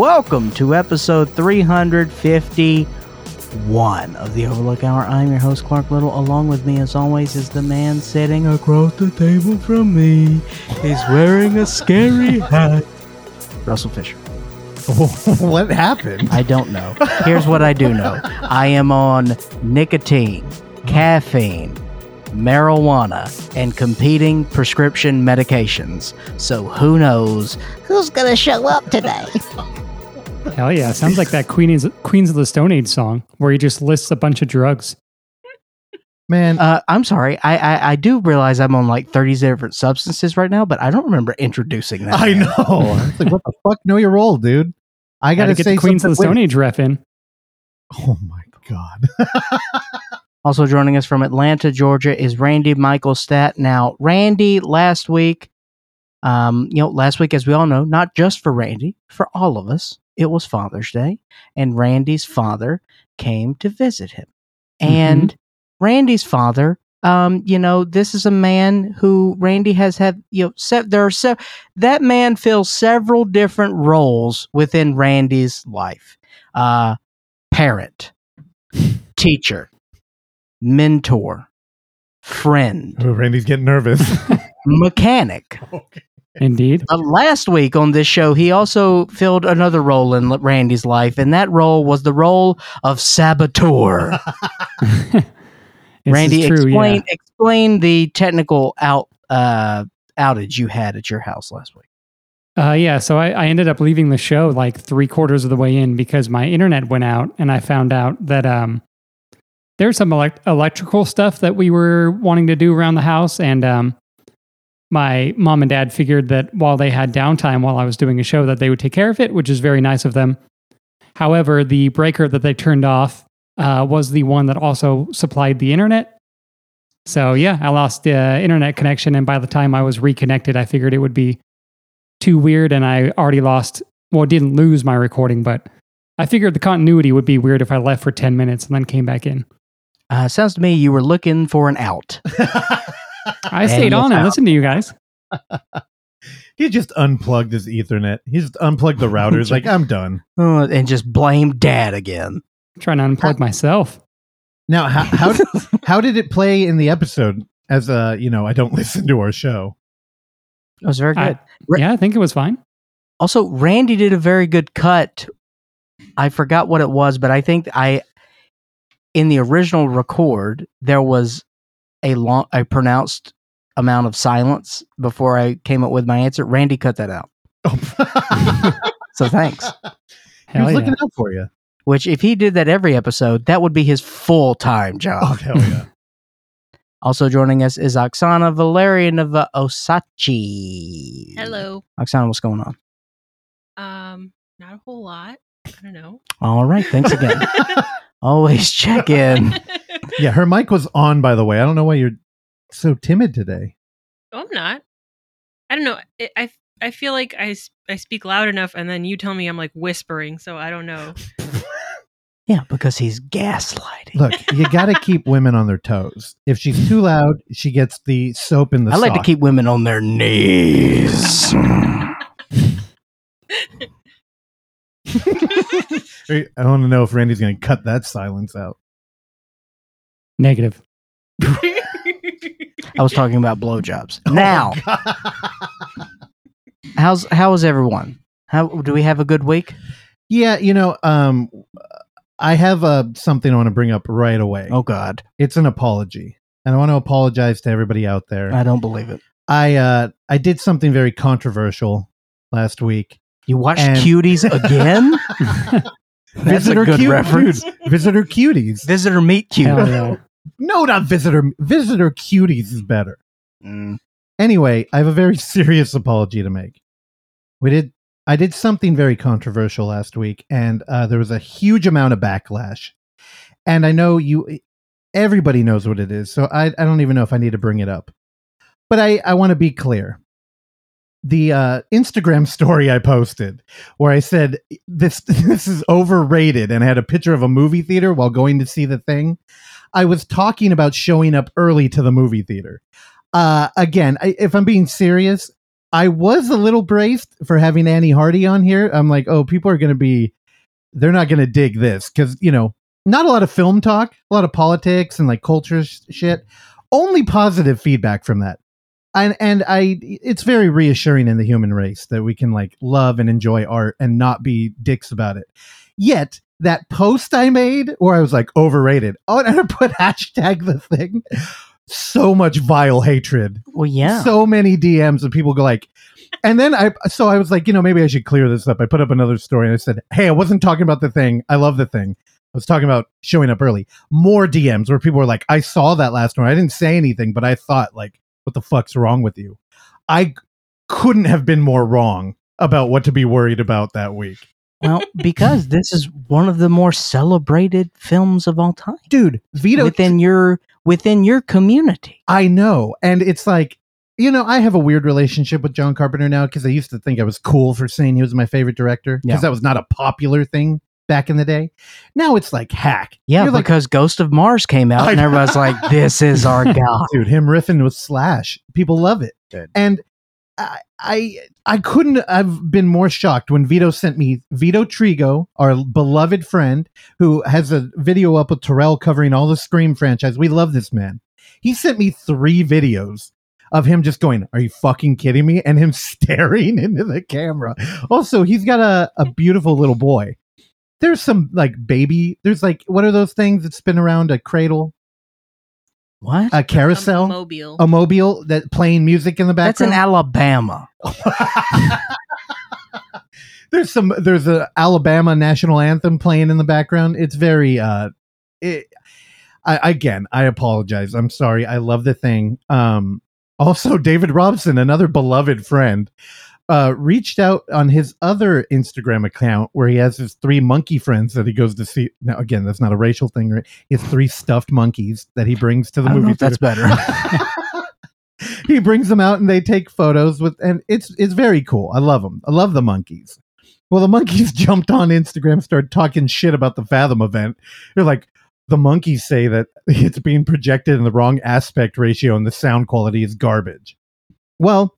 Welcome to episode 351 of the Overlook Hour. I'm your host, Clark Little. Along with me, as always, is the man sitting across the table from me. He's wearing a scary hat. Russell Fisher. what happened? I don't know. Here's what I do know I am on nicotine, caffeine, marijuana, and competing prescription medications. So who knows who's going to show up today? Hell yeah. Sounds like that Queens, Queens of the Stone Age song where he just lists a bunch of drugs. Man, Uh, I'm sorry. I, I I do realize I'm on like 30 different substances right now, but I don't remember introducing that. I man. know. I like, what the fuck? Know your role, dude. I Gotta gotta get say the Queens of the Stone Age ref in. Oh my god. Also joining us from Atlanta, Georgia, is Randy Michael Stat. Now, Randy, last week, um, you know, last week, as we all know, not just for Randy, for all of us, it was Father's Day, and Randy's father came to visit him. And Randy's father, um, you know, this is a man who Randy has had, you know, se- there are se- that man fills several different roles within Randy's life. Uh, parent, teacher, mentor, friend, Oh, Randy's getting nervous. mechanic. Indeed. Uh, last week on this show, he also filled another role in Randy's life, and that role was the role of saboteur. Randy, true, explain yeah. explain the technical out uh, outage you had at your house last week. Uh, yeah, so I, I ended up leaving the show like three quarters of the way in because my internet went out, and I found out that um, there's some elect- electrical stuff that we were wanting to do around the house, and um, my mom and dad figured that while they had downtime while I was doing a show, that they would take care of it, which is very nice of them. However, the breaker that they turned off uh, was the one that also supplied the internet. So yeah, I lost the internet connection, and by the time I was reconnected, I figured it would be too weird and I already lost well didn't lose my recording but I figured the continuity would be weird if I left for 10 minutes and then came back in. Uh, sounds to me you were looking for an out. I stayed on and listened to you guys. he just unplugged his Ethernet. He just unplugged the routers. like, I'm done. Uh, and just blame dad again. I'm trying to unplug myself. Now, how how, how did it play in the episode? As a, you know, I don't listen to our show. It was very good. Ra- yeah, I think it was fine. Also, Randy did a very good cut. I forgot what it was, but I think I in the original record there was a long a pronounced amount of silence before I came up with my answer. Randy cut that out. Oh. So thanks. he was yeah. looking out for you. Which if he did that every episode, that would be his full-time Oh, job. hell yeah. Also joining us is Oksana Valerianova Osachi. Hello. Oksana, what's going on? Um, not a whole lot. I don't know. All right, thanks again. Always check in. Yeah, her mic was on, by the way. I don't know why you're so timid today. oh, I'm not. I don't know. I, I I feel like I, I speak loud enough, and then you tell me I'm like whispering, so I don't know. Yeah, because he's gaslighting. Look, you got to keep women on their toes. If she's too loud, she gets the soap in the I like to keep women on their knees. I want to know if Randy's going to cut that silence out. Negative. I was talking about blowjobs. Oh, Now, how's how is everyone? How do we have a good week? yeah, you know, um, I have uh, something I want to bring up right away. Oh God, It's an apology, and I want to apologize to everybody out there. I don't believe it. I uh, I did something very controversial last week. You watched And- Cuties again? That's a Visitor good cute- reference. dude, Visitor cuties. Visitor meet cute. No, not visitor. Visitor cuties is better. Mm. Anyway, I have a very serious apology to make. We did I did something very controversial last week, and uh, there was a huge amount of backlash. And I know you, everybody knows what it is, so I, I don't even know if I need to bring it up. But I, I want to be clear. The uh, Instagram story I posted, where I said this this is overrated, and I had a picture of a movie theater while going to see the thing. I was talking about showing up early to the movie theater. Uh, again, I, if I'm being serious, I was a little braced for having Annie Hardy on here. I'm like, oh, people are going to be, they're not going to dig this because, you know, not a lot of film talk, a lot of politics and like culture sh- shit. Only positive feedback from that. And, and I, it's very reassuring in the human race that we can like love and enjoy art and not be dicks about it. Yet, that post I made where I was like overrated. Oh, and I put hashtag the thing. So much vile hatred Well, yeah. so many DMs and people go like, and then I, so I was like, you know, maybe I should clear this up. I put up another story and I said, hey, I wasn't talking about the thing. I love the thing. I was talking about showing up early. More DMs where people were like, I saw that last one. I didn't say anything, but I thought like, what the fuck's wrong with you? I couldn't have been more wrong about what to be worried about that week. Well, because this is one of the more celebrated films of all time Dude, Vito within your within your community. I know. And it's like, you know, I have a weird relationship with John Carpenter now because I used to think I was cool for saying he was my favorite director because Yeah. that was not a popular thing back in the day. Now it's like hack. Yeah, You're like, because Ghost of Mars came out I and know. everybody's like, "This is our guy." dude, him riffing with Slash. People love it. Good. And I, I couldn't have been more shocked when Vito sent me Vito Trigo, our beloved friend, who has a video up with Terrell covering all the Scream franchise. We love this man. He sent me three videos of him just going, Are you fucking kidding me? And him staring into the camera. Also, he's got a, a beautiful little boy. There's some like baby, there's like, what are those things that spin around a cradle? What? A carousel? A mobile. a mobile that playing music in the background. That's in. Alabama. there's some there's a Alabama national anthem playing in the background. It's very uh it, I again, I apologize. I'm sorry. I love the thing. Um also David Robson, another beloved friend, uh reached out on his other Instagram account where he has his three monkey friends that he goes to see. Now again, that's not a racial thing, right? He has three stuffed monkeys that he brings to the I don't know movie that's better. he brings them out and they take photos with and it's it's very cool i love them i love the monkeys well the monkeys jumped on instagram started talking shit about the fathom event they're like the monkeys say that it's being projected in the wrong aspect ratio and the sound quality is garbage well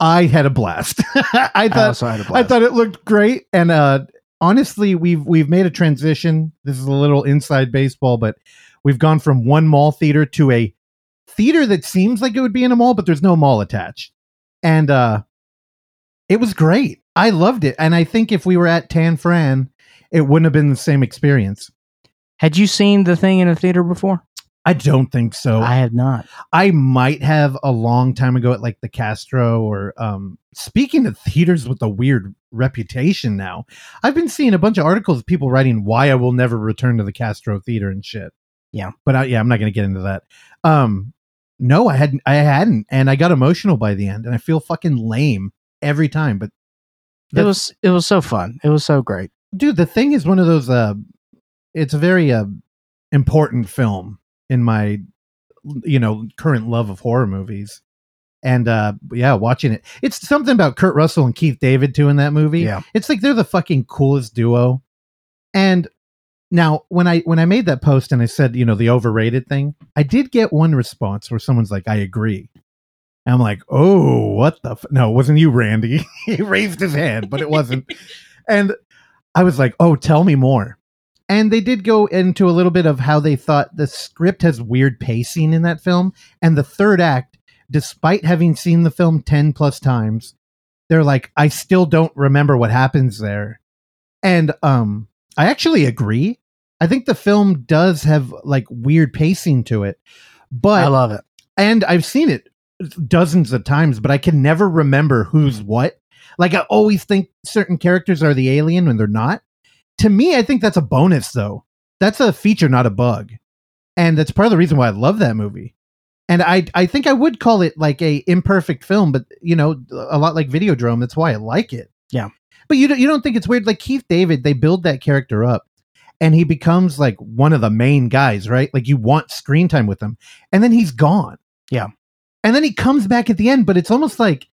i had a blast i I thought also had a I blast. thought it looked great, and uh, honestly, we've we've made a transition. This is a little inside baseball, but we've gone from one mall theater to a theater that seems like it would be in a mall, but there's no mall attached, and uh, it was great. I loved it, and I think if we were at Tanforan, it wouldn't have been the same experience. Had you seen the thing in a theater before? I don't think so. I have not. I might have a long time ago at like the Castro or um speaking of theaters with a weird reputation now. I've been seeing a bunch of articles of people writing why I will never return to the Castro theater and shit. Yeah. But I, yeah, I'm not going to get into that. Um no, I hadn't I hadn't and I got emotional by the end and I feel fucking lame every time, but It was it was so fun. It was so great. dude the thing is one of those uh it's a very uh important film in my you know current love of horror movies. And uh yeah watching it. It's something about kurt russell and keith david too in that movie. Yeah. it's like they're the fucking coolest duo. And now when i when i made that post and i said you know the overrated thing i did get one response where someone's like i agree. And i'm like oh what the f-? no it wasn't you randy. He raised his hand but it wasn't. And i was like oh tell me more and they did go into a little bit of how they thought the script has weird pacing in that film and the third act despite having seen the film 10 plus times they're like i still don't remember what happens there and um i actually agree i think the film does have like weird pacing to it but I love it. and I've seen it dozens of times, but I can never remember who's what. Like I always think certain characters are the alien when they're not. To me, I think that's a bonus though. That's a feature, not a bug. And that's part of the reason why I love that movie. And I I think I would call it like a imperfect film, but you know, a lot like Videodrome, that's why I like it. Yeah. But you don't, you don't think it's weird like Keith David, they build that character up and he becomes like one of the main guys, right? Like you want screen time with him. And then he's gone. Yeah. And then he comes back at the end, but it's almost like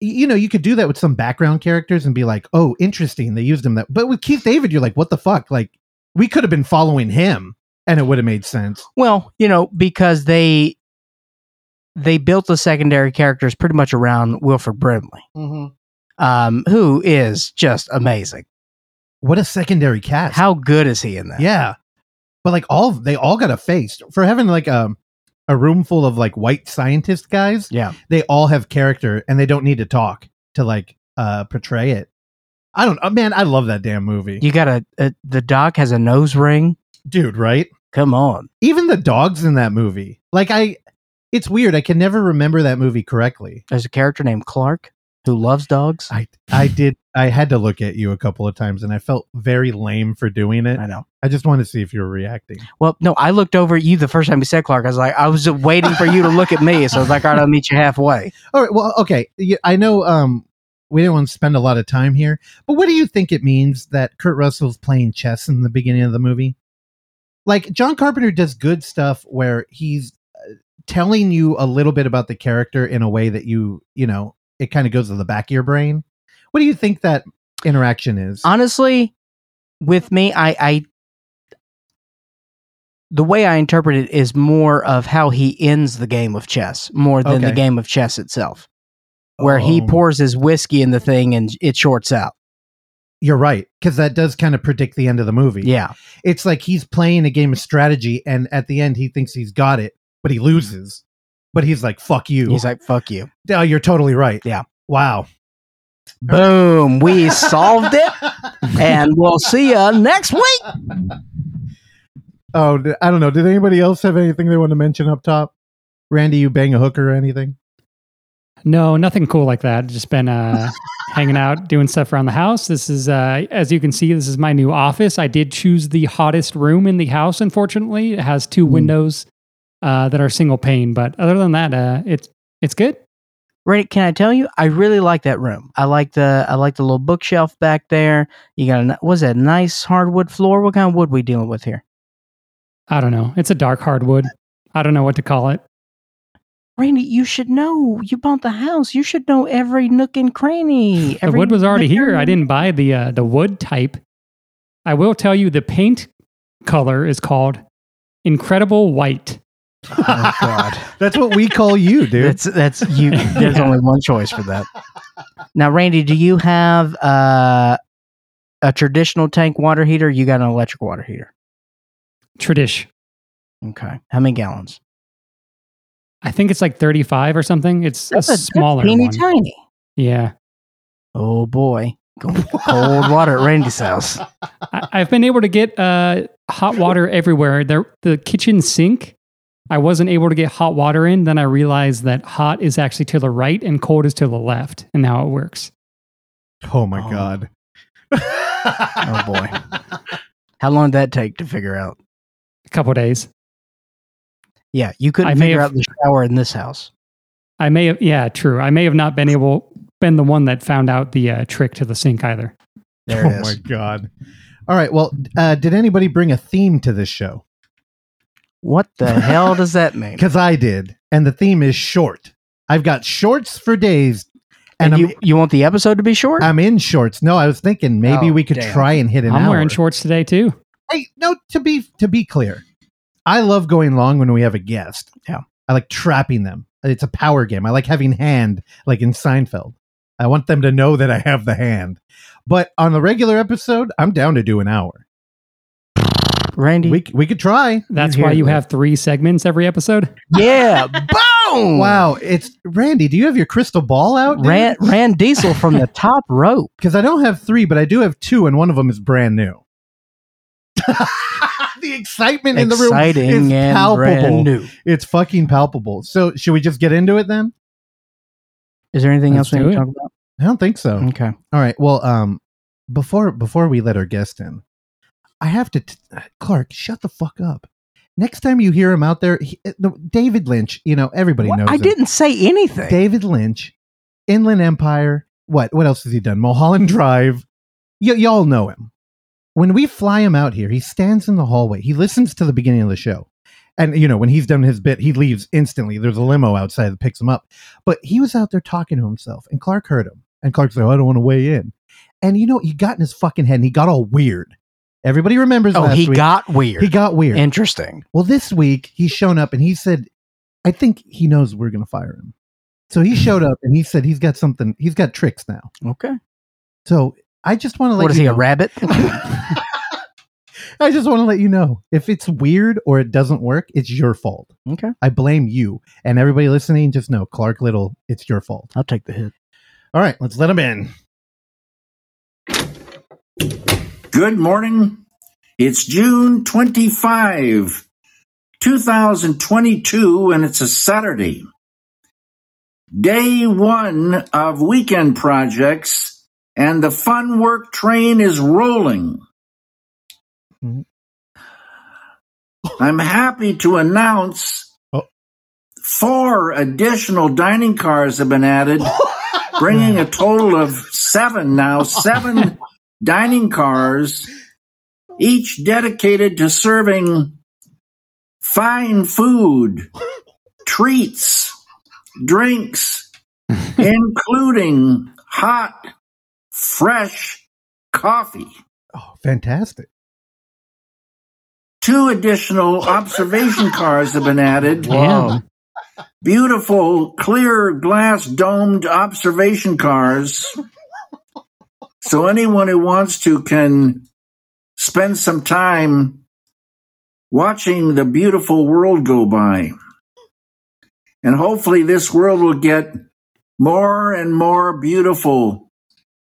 you know, you could do that with some background characters and be like, "Oh, interesting, they used him that." But with Keith David, you're like, "What the fuck?" Like we could have been following him and it would have made sense. Well, you know, because they they built the secondary characters pretty much around Wilford Brimley, Mm-hmm. um, who is just amazing. What a secondary cast! How good is he in that? Yeah, but like all they all got a face for having like a a room full of like white scientist guys. Yeah. They all have character and they don't need to talk to like uh portray it. I don't. Uh, man, I love that damn movie, You got a, a the doc has a nose ring. dude. Right? Come on. Even the dogs in that movie. Like I, it's weird. I can never remember that movie correctly. There's a character named Clark who loves dogs. I I did. I had to look at you a couple of times, and I felt very lame for doing it. I know. I just wanted to see if you were reacting. Well, no, I looked over at you the first time you said Clark. I was like, I was waiting for you to look at me. So I was like, all right, I'll meet you halfway. All right. Well, okay. I know um, we didn't want to spend a lot of time here, but what do you think it means that Kurt Russell's playing chess in the beginning of the movie? Like, John Carpenter does good stuff where he's uh, telling you a little bit about the character in a way that you, you know, it kind of goes to the back of your brain. What do you think that interaction is? Honestly, with me, I, I the way I interpret it is more of how he ends the game of chess more than the game of chess itself, where he Oh. pours his whiskey in the thing and it shorts out. You're right, because that does kind of predict the end of the movie. Yeah, It's like he's playing a game of strategy, and at the end, he thinks he's got it, but he loses. But he's like, fuck you. he's like, "Fuck you." Oh, you're totally right. Yeah. Wow. Boom, we solved it, and we'll see you next week. oh, I don't know. Did anybody else have anything they want to mention up top? Randy, you bang a hooker or anything? No, nothing cool like that. Just been uh, hanging out, doing stuff around the house. This is, uh, as you can see, this is my new office. I did choose the hottest room in the house. Unfortunately, it has two Hmm. windows uh, that are single pane. But other than that, uh, it's it's good. Randy, can I tell you? I really like that room. I like the I like the little bookshelf back there. You got a was that nice hardwood floor? What kind of wood we dealing with here? I don't know. It's a dark hardwood. I don't know what to call it. Randy, you should know. You bought the house. You should know every nook and cranny. The wood was already here. I didn't buy the uh, the wood type. I will tell you, the paint color is called Incredible White. Oh God, That's what we call you, dude. that's that's you. There's Yeah. only one choice for that. Now, Randy, do you have uh, a traditional tank water heater? You got an electric water heater. Tradish. Okay, how many gallons? I think it's like 35 or something. It's a, smaller teeny one. tiny. Yeah. Oh boy, cold water at Randy's house. I, I've been able to get uh, hot water everywhere. There, the kitchen sink, I wasn't able to get hot water in. Then I realized that hot is actually to the right and cold is to the left, and now it works. oh my Oh. god. Oh boy. How long did that take to figure out? A couple days. Yeah, you couldn't I figure have- out the shower in this house. I may have, yeah, true. I may have not been able, been the one that found out the uh, trick to the sink either. There oh it my god. All right. Well, uh, did anybody bring a theme to this show? What the hell does that mean? Because I did, and the theme is short. I've got shorts for days, and, And you you want the episode to be short? I'm in shorts. No, I was thinking maybe Oh, we could damn. try and hit an I'm hour. wearing shorts today too. Hey, no, to be to be clear, I love going long when we have a guest. Yeah. I like trapping them. It's a power game. I like having hand, like in Seinfeld. I want them to know that I have the hand. But on the regular episode, I'm down to do an hour. Randy. We we could try. That's why you that. have three segments every episode. yeah. Boom. Wow, it's Randy. Do you have your crystal ball out? Ran Rand Diesel from the top rope. Because I don't have three, but I do have two, and one of them is brand new. the excitement in the room Exciting is and palpable. brand new. It's fucking palpable. So, should we just get into it then? Is there anything Let's else we do need to it. talk about? I don't think so. Okay. All right. Well, um, before before we let our guest in, I have to. T- Clark, shut the fuck up. Next time you hear him out there, he, uh, the, David Lynch. You know everybody What? knows. I him. didn't say anything. David Lynch, Inland Empire. What? What else has he done? Mulholland Drive. Y- y'all know him. When we fly him out here, he stands in the hallway. He listens to the beginning of the show. And, you know, when he's done his bit, he leaves instantly. There's a limo outside that picks him up. But he was out there talking to himself, and Clark heard him. And Clark's like, I don't want to weigh in. And, you know, he got in his fucking head and he got all weird. Everybody remembers oh, he week. got weird. he got weird. Interesting. Well, this week he's shown up and he said I think he knows we're going to fire him. So he showed up and he said he's got something. He's got tricks now. Okay. So I just want to let What is he, a rabbit? I just want to let you know if it's weird or it doesn't work, it's your fault. okay. I blame you and everybody listening. Just know, Clark Little, it's your fault. I'll take the hit. All right, let's let him in. Good morning. It's June 25, 2022, and it's a Saturday. Day one of weekend projects, and the fun work train is rolling. Mhm. I'm happy to announce Oh. four additional dining cars have been added, bringing a total of seven now, seven dining cars, each dedicated to serving fine food, treats, drinks, including hot, fresh coffee. Oh, fantastic. Two additional observation cars have been added. Damn. Beautiful, clear glass domed observation cars. So anyone who wants to can spend some time watching the beautiful world go by. And hopefully this world will get more and more beautiful,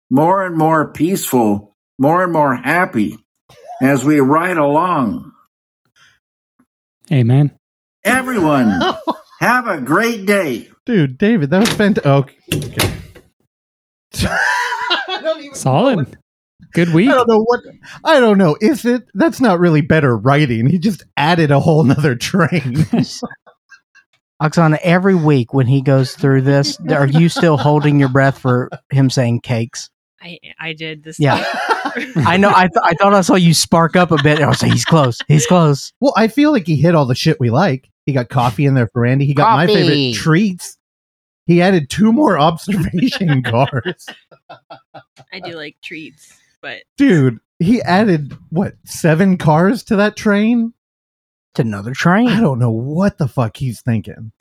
more and more peaceful, more and more happy as we ride along. Amen. Everyone, have a great day. Dude, David, that was fantastic. Okay. I don't even Solid. Good week. I don't know what I don't know. Is it that's not really better writing. He just added a whole nother train. Oksana, every week when he goes through this, are you still holding your breath for him saying cakes? I I did this. Yeah. time. I know. I, th- I thought I saw you spark up a bit. I was like, he's close. He's close. well, I feel like he hit all the shit we like. He got coffee in there for Andy. He got my favorite treats. He added two more observation cars. I do like treats, but Dude, he added what, seven cars to that train? To another train. I don't know what the fuck he's thinking.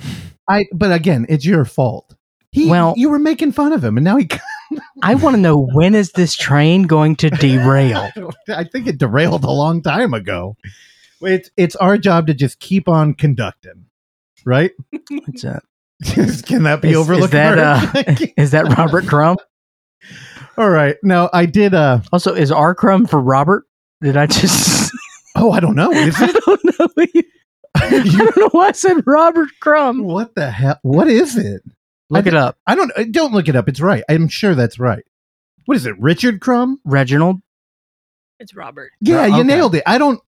I but again, it's your fault. He Well- you were making fun of him and now he I want to know when is this train going to derail? I think it derailed a long time ago. It's it's our job to just keep on conducting, right? What's that? Can that be Is- is overlooked? that, uh, Is that Robert Crumb? All right. Now I did. uh Also, is R Crumb for Robert? Did I just? Oh, I don't know. Is I it? don't know. I don't know why I said Robert Crumb. what the hell? What is it? Look I it up. I don't. uh, Don't look it up. It's right. I'm sure that's right. What is it? Richard Crumb? Reginald. it's Robert. Yeah, you okay. nailed it. I don't.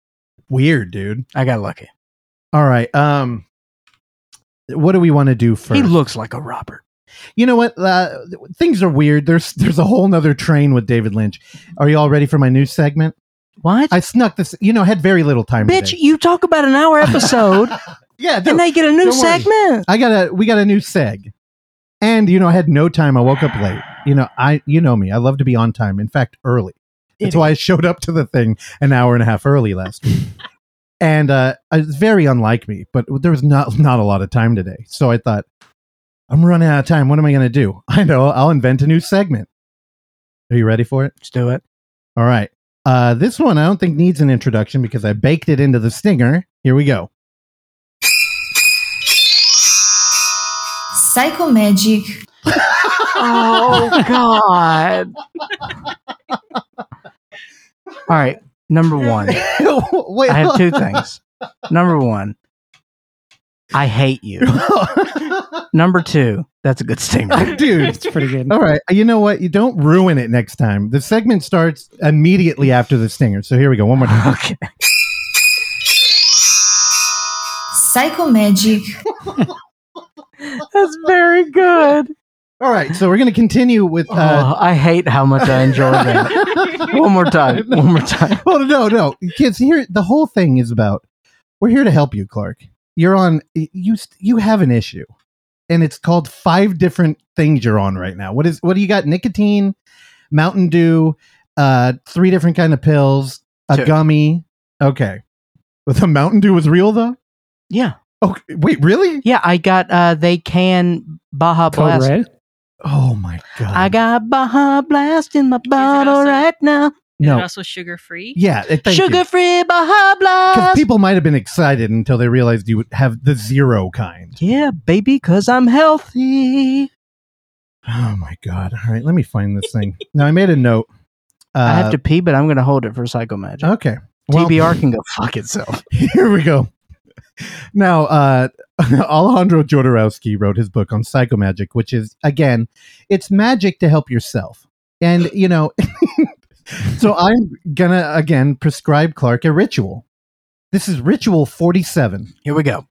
Weird, dude. I got lucky. All right. Um, what do we want to do first? He looks like a Robert. You know what? Uh, things are weird. There's there's a whole nother train with David Lynch. Are you all ready for my new segment? What? I snuck this. You know, I had very little time. Bitch, today. you talk about an hour episode yeah. and they get a new segment. I got a. We got a new seg, and you know, I had no time. I woke up late. You know, I you know me. I love to be on time. In fact, early. That's why I showed up to the thing an hour and a half early last week. and uh, it's very unlike me, but there was not not a lot of time today. So I thought, I'm running out of time. What am I going to do? I know. I'll invent a new segment. Are you ready for it? Let's do it. All right. Uh, this one I don't think needs an introduction because I baked it into the stinger. Here we go. Psycho Magic. Oh God! All right, number one. Wait, I have two things. Number one, I hate you. Number two, that's a good statement. Dude, It's pretty good. All right. You know what? You don't ruin it next time. The segment starts immediately after the stinger. So here we go. One more time. Okay. Psycho Magic. That's very good. All right. So we're going to continue with. Uh, oh, I hate how much I enjoy that. One more time. One more time. oh, no, no. Kids, here, the whole thing is about we're here to help you, Clark. You're on, you, you have an issue. And it's called five different things you're on right now. What is, what do you got? Nicotine, Mountain Dew, uh, three different kind of pills, a Two. gummy. Okay. But the Mountain Dew was real though? Yeah. Oh, wait, really? Yeah, I got uh they can Baja Code Blast. Red. Oh my god! I got Baja Blast in my bottle right now. No. also sugar free? yeah, uh, Sugar free Baja Because Blast. people might have been excited until they realized you would have the zero kind. yeah, baby, cause I'm healthy. Oh my god! All right, let me find this thing. now I made a note. Uh, I have to pee, but I'm gonna hold it for Psycho Magic. Okay. Well, TBR can go fuck itself. here we go. Now, uh, Alejandro Jodorowsky wrote his book on psychomagic, which is again, it's magic to help yourself. And you know, so I'm gonna again prescribe Clark a ritual. This is ritual 47. Here we go.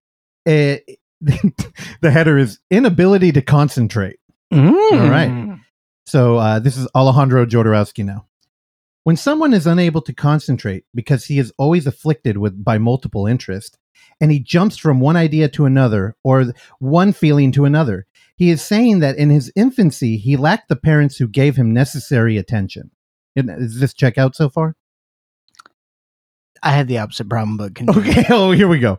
Uh, the header is inability to concentrate. Mm. right. So uh, this is Alejandro Jodorowsky now. When someone is unable to concentrate because he is always afflicted with by multiple interests, and he jumps from one idea to another or one feeling to another, he is saying that in his infancy he lacked the parents who gave him necessary attention. Isn't- this check out so far? I had the opposite problem, but continue. Okay, oh, here we go.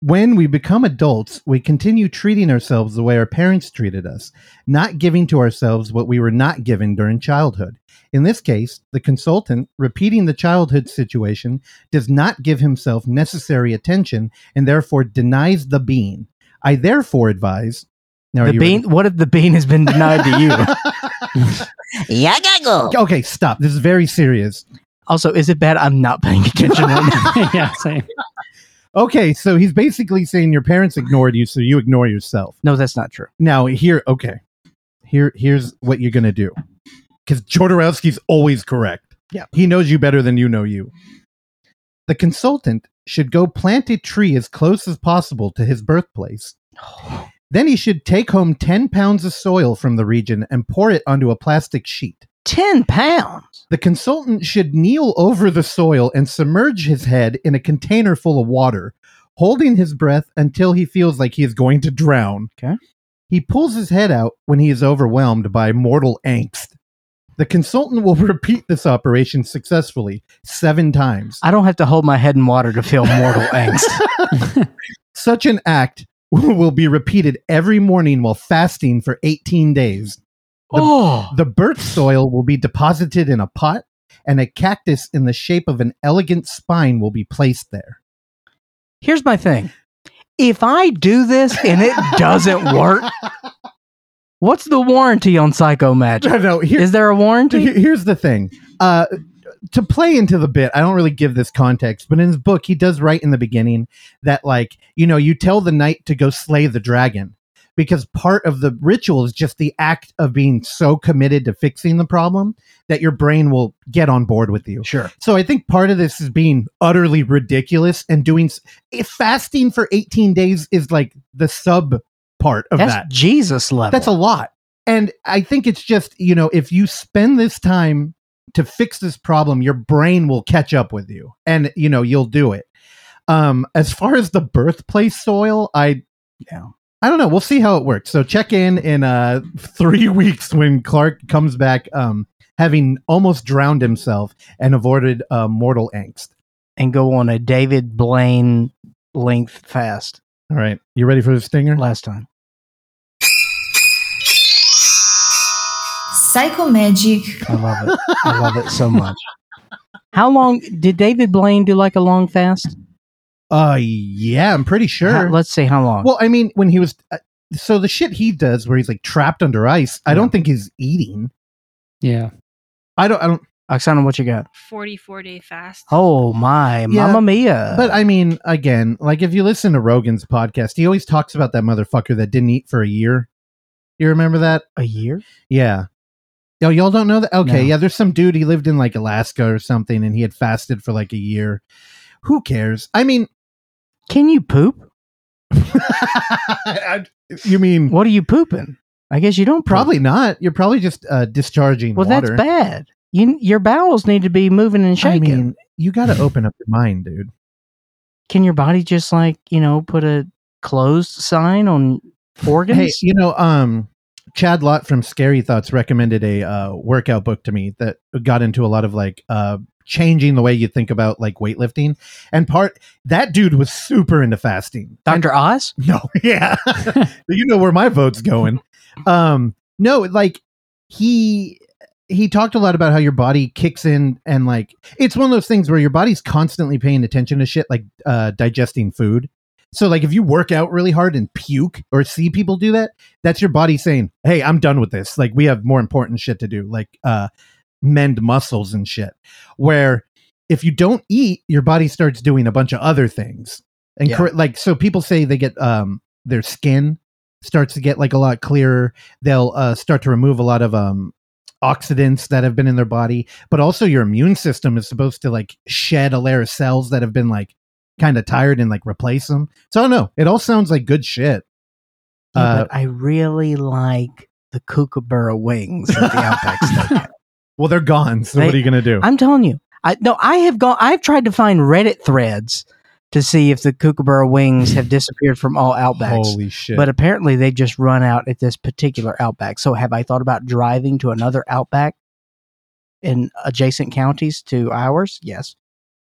When we become adults, we continue treating ourselves the way our parents treated us, not giving to ourselves what we were not given during childhood. In this case, the consultant, repeating the childhood situation, does not give himself necessary attention and therefore denies the bean. I therefore advise. Now, the bean. What if the bean has been denied to you? ready? yeah, gotta go. okay, stop. This is very serious. Also, is it bad? I'm not paying attention right now. yeah, same. Okay, so he's basically saying your parents ignored you, so you ignore yourself. No, that's not true. Now here, okay, here here's what you're gonna do, because Jodorowsky's always correct. Yeah. he knows you better than you know you. The consultant should go plant a tree as close as possible to his birthplace. Oh. Then he should take home ten pounds of soil from the region and pour it onto a plastic sheet. Ten pounds. The consultant should kneel over the soil and submerge his head in a container full of water, holding his breath until he feels like he is going to drown. Okay. He pulls his head out when he is overwhelmed by mortal angst. The consultant will repeat this operation successfully seven times. I don't have to hold my head in water to feel mortal angst. Such an act will be repeated every morning while fasting for 18 days. The- oh, The birth soil will be deposited in a pot, and a cactus in the shape of an elegant spine will be placed there. here's my thing. If I do this and it doesn't work, what's the warranty on Psycho Magic? No, no, here- Is there a warranty? Here- here's the thing. Uh, to play into the bit, I don't really give this context, but in his book, he does write in the beginning that, like, you know, you tell the knight to go slay the dragon because part of the ritual is just the act of being so committed to fixing the problem that your brain will get on board with you. Sure. So I think part of this is being utterly ridiculous and doing if eh, fasting for 18 days is like the sub part of That's that. Jesus level. That's a lot. And I think it's just, you know, if you spend this time to fix this problem, your brain will catch up with you and, you know, you'll do it. Um, as far as the birthplace soil, I, Yeah. I don't know. We'll see how it works. So check in in uh three weeks when Clark comes back, um, having almost drowned himself and avoided uh, mortal angst. and go on a David Blaine length fast All right, you ready for the stinger? last time. Psycho Magic. I love it. I love it so much. How long did David Blaine do like a long fast? Uh, yeah, I'm pretty sure. How- let's see how long. Well, I mean, when he was uh, so the shit he does where he's like trapped under ice, I don't think he's eating. Yeah. I don't. I don't. Oksana, what you got? 44 day fast. Oh my, Yeah, Mamma Mia! But I mean, again, like if you listen to Rogan's podcast, he always talks about that motherfucker that didn't eat for a year. You remember that? a year? Yeah. Oh, y'all don't know that? Okay, No. yeah. There's some dude he lived in like Alaska or something, and he had fasted for like a year. Who cares? I mean, Can you poop? I- you mean What are you pooping? I guess you don't. Poop. probably not? You're probably just uh, discharging Well, water. that's bad. You your bowels need to be moving and I shaking. mean, you got to open up your mind, dude. Can your body just like you know put a closed sign on organs? Hey, you know, um, Chad Lott from Scary Thoughts recommended a uh, workout book to me that got into a lot of like uh, changing the way you think about like weightlifting. And part that dude was super into fasting. And- Dr. Oz? no, yeah. you know where my vote's going. Um, no, like he he talked a lot about how your body kicks in and like it's one of those things where your body's constantly paying attention to shit like uh digesting food. So like if you work out really hard and puke or see people do that, that's your body saying, "Hey, I'm done with this. Like we have more important shit to do, like uh mend muscles and shit." Where if you don't eat, your body starts doing a bunch of other things. And Yeah. cor- like so people say they get um their skin starts to get like a lot clearer. They'll uh start to remove a lot of um oxidants that have been in their body, but also your immune system is supposed to like shed a layer of cells that have been like kind of tired and like replace them. So I don't know. It all sounds like good shit. Yeah, Uh, but I really like the kookaburra wings at the Outback Steakhouse. well, they're gone. So They- what are you gonna do? I'm telling you, I no, I have gone. I've tried to find Reddit threads to see if the kookaburra wings have disappeared from all Outbacks. Holy shit! But apparently, they just run out at this particular Outback. So, have I thought about driving to another Outback in adjacent counties to ours? Yes.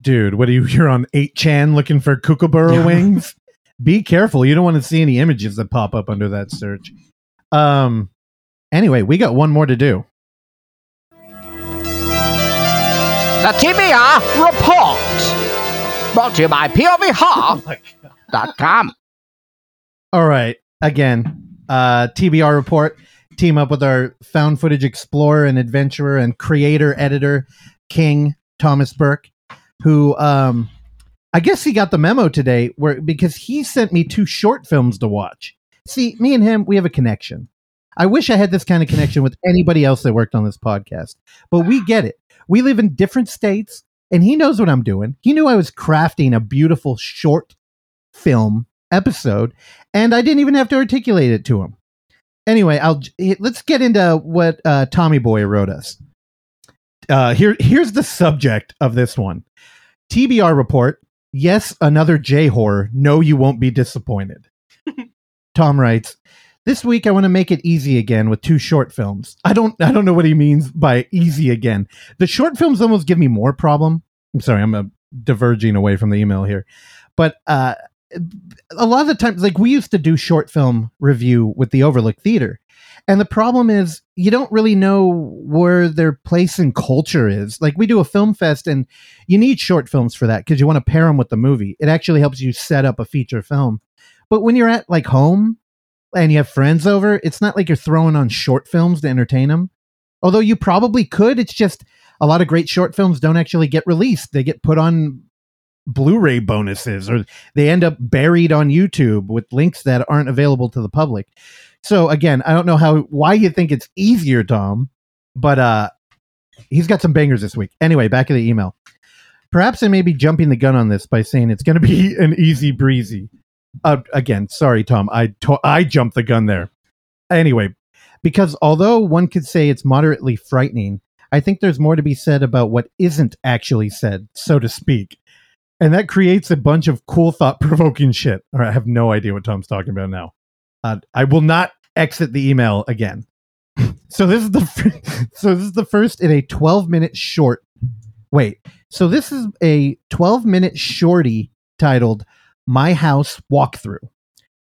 Dude, what are you? You're on eight chan looking for kookaburra wings. Be careful. You don't want to see any images that pop up under that search. Um. Anyway, we got one more to do. The TBR Report. Brought to you by POVHR.com. All right. Again, uh, TBR report. Team up with our found footage explorer and adventurer and creator editor King Thomas Burke, who um, I guess he got the memo today, where because he sent me two short films to watch. See, me and him, we have a connection. I wish I had this kind of connection with anybody else that worked on this podcast, but we get it. We live in different states, and he knows what I'm doing. He knew I was crafting a beautiful short film episode, and I didn't even have to articulate it to him. Anyway, I'll let's get into what uh, Tommy Boy wrote us. Uh, here, here's the subject of this one: TBR report. Yes, another J horror. No, you won't be disappointed. Tom writes, "This week I want to make it easy again with two short films. I don't, I don't know what he means by easy again. The short films almost give me more problem. I'm sorry, I'm uh, diverging away from the email here, but uh, a lot of the times like we used to do short film review with the overlook theater and the problem is you don't really know where their place in culture is. Like we do a film fest and you need short films for that because you want to pair them with the movie. It actually helps you set up a feature film. But when you're at like home and you have friends over it's not like you're throwing on short films to entertain them although you probably could it's just a lot of great short films don't actually get released. They get put on blu-ray bonuses or they end up buried on YouTube with links that aren't available to the public. So again, I don't know how why you think it's easier, Tom, but uh he's got some bangers this week. Anyway, back to the email. Perhaps I may be jumping the gun on this by saying it's going to be an easy breezy. Uh, again, sorry, Tom. I to- I jumped the gun there. Anyway, because although one could say it's moderately frightening, I think there's more to be said about what isn't actually said, so to speak. And that creates a bunch of cool, thought provoking shit. All right, I have no idea what Tom's talking about now. Uh, I will not exit the email again. so this is the fir- so this is the first in a 12 minute short. Wait, so this is a 12 minute shorty titled "My House Walkthrough,"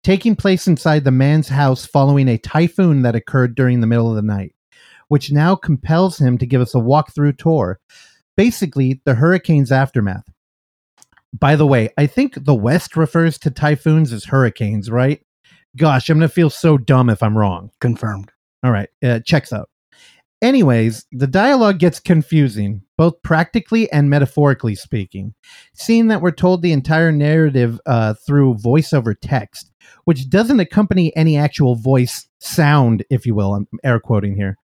taking place inside the man's house following a typhoon that occurred during the middle of the night, which now compels him to give us a walkthrough tour. Basically, the hurricane's aftermath. By the way, I think the West refers to typhoons as hurricanes, right? Gosh, I'm going to feel so dumb if I'm wrong. Confirmed. All right, uh, checks out. Anyways, the dialogue gets confusing, both practically and metaphorically speaking, seeing that we're told the entire narrative uh, through voiceover text, which doesn't accompany any actual voice sound, if you will. I'm air quoting here.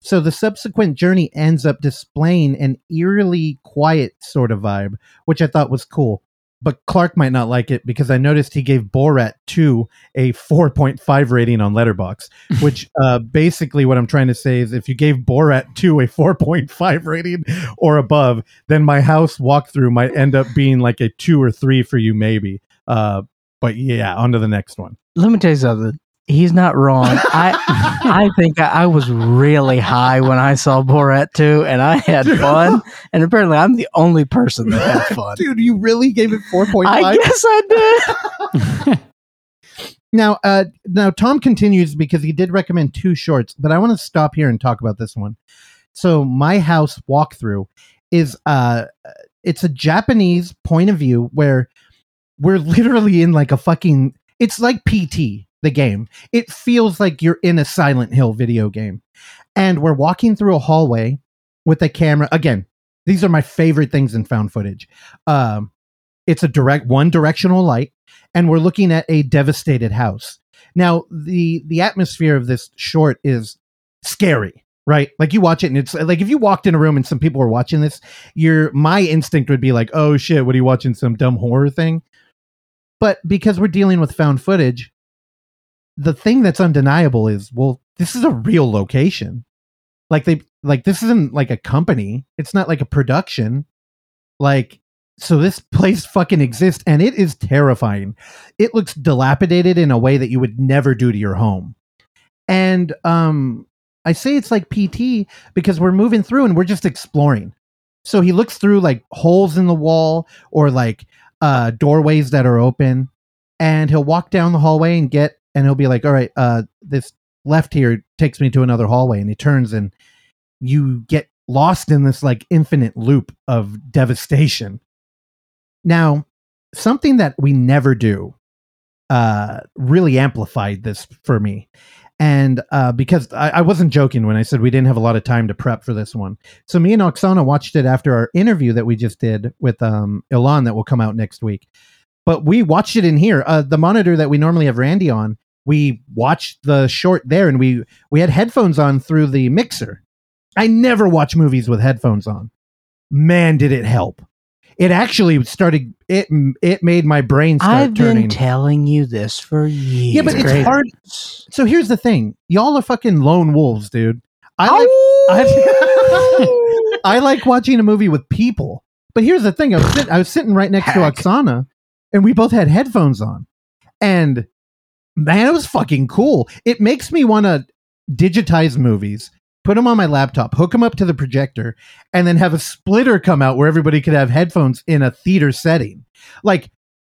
So the subsequent journey ends up displaying an eerily quiet sort of vibe, which I thought was cool. But Clark might not like it because I noticed he gave Borat 2 a 4.5 rating on Letterboxd, which uh, basically what I'm trying to say is if you gave Borat 2 a 4.5 rating or above, then my house walkthrough might end up being like a 2 or 3 for you maybe. Uh, but yeah, on to the next one. Let me tell you something. He's not wrong. I I think I, I was really high when I saw Borat 2 and I had fun. And apparently I'm the only person that had fun. Dude, you really gave it 4.5? I guess I did. Now, uh, now Tom continues because he did recommend two shorts, but I want to stop here and talk about this one. So, my house walkthrough is uh, it's a Japanese point of view where we're literally in like a fucking. It's like PT the game. It feels like you're in a Silent Hill video game, and we're walking through a hallway with a camera. Again, these are my favorite things in found footage. Um, it's a direct one directional light and we're looking at a devastated house. Now, the the atmosphere of this short is scary, right? Like you watch it and it's like if you walked in a room and some people were watching this, your my instinct would be like, "Oh shit, what are you watching some dumb horror thing?" But because we're dealing with found footage, the thing that's undeniable is, well, this is a real location. Like they like this isn't like a company. It's not like a production. Like so this place fucking exists and it is terrifying. It looks dilapidated in a way that you would never do to your home. And um I say it's like PT because we're moving through and we're just exploring. So he looks through like holes in the wall or like uh doorways that are open and he'll walk down the hallway and get and he'll be like, "All right, uh this left here takes me to another hallway." And he turns and you get lost in this like infinite loop of devastation. Now, something that we never do uh, really amplified this for me. And uh, because I, I wasn't joking when I said we didn't have a lot of time to prep for this one. So me and Oksana watched it after our interview that we just did with um, Ilan that will come out next week. But we watched it in here. Uh, the monitor that we normally have Randy on, we watched the short there and we we had headphones on through the mixer. I never watch movies with headphones on. Man, did it help it actually started it it made my brain start I've turning. been telling you this for years. yeah, but it's Great. hard. So here's the thing: y'all are fucking lone wolves, dude. I like I, I like watching a movie with people. But here's the thing: I was sit- I was sitting right next Hack. to Oksana, and we both had headphones on, and man, it was fucking cool. It makes me want to digitize movies, put them on my laptop, hook them up to the projector, and then have a splitter come out where everybody could have headphones in a theater setting. Like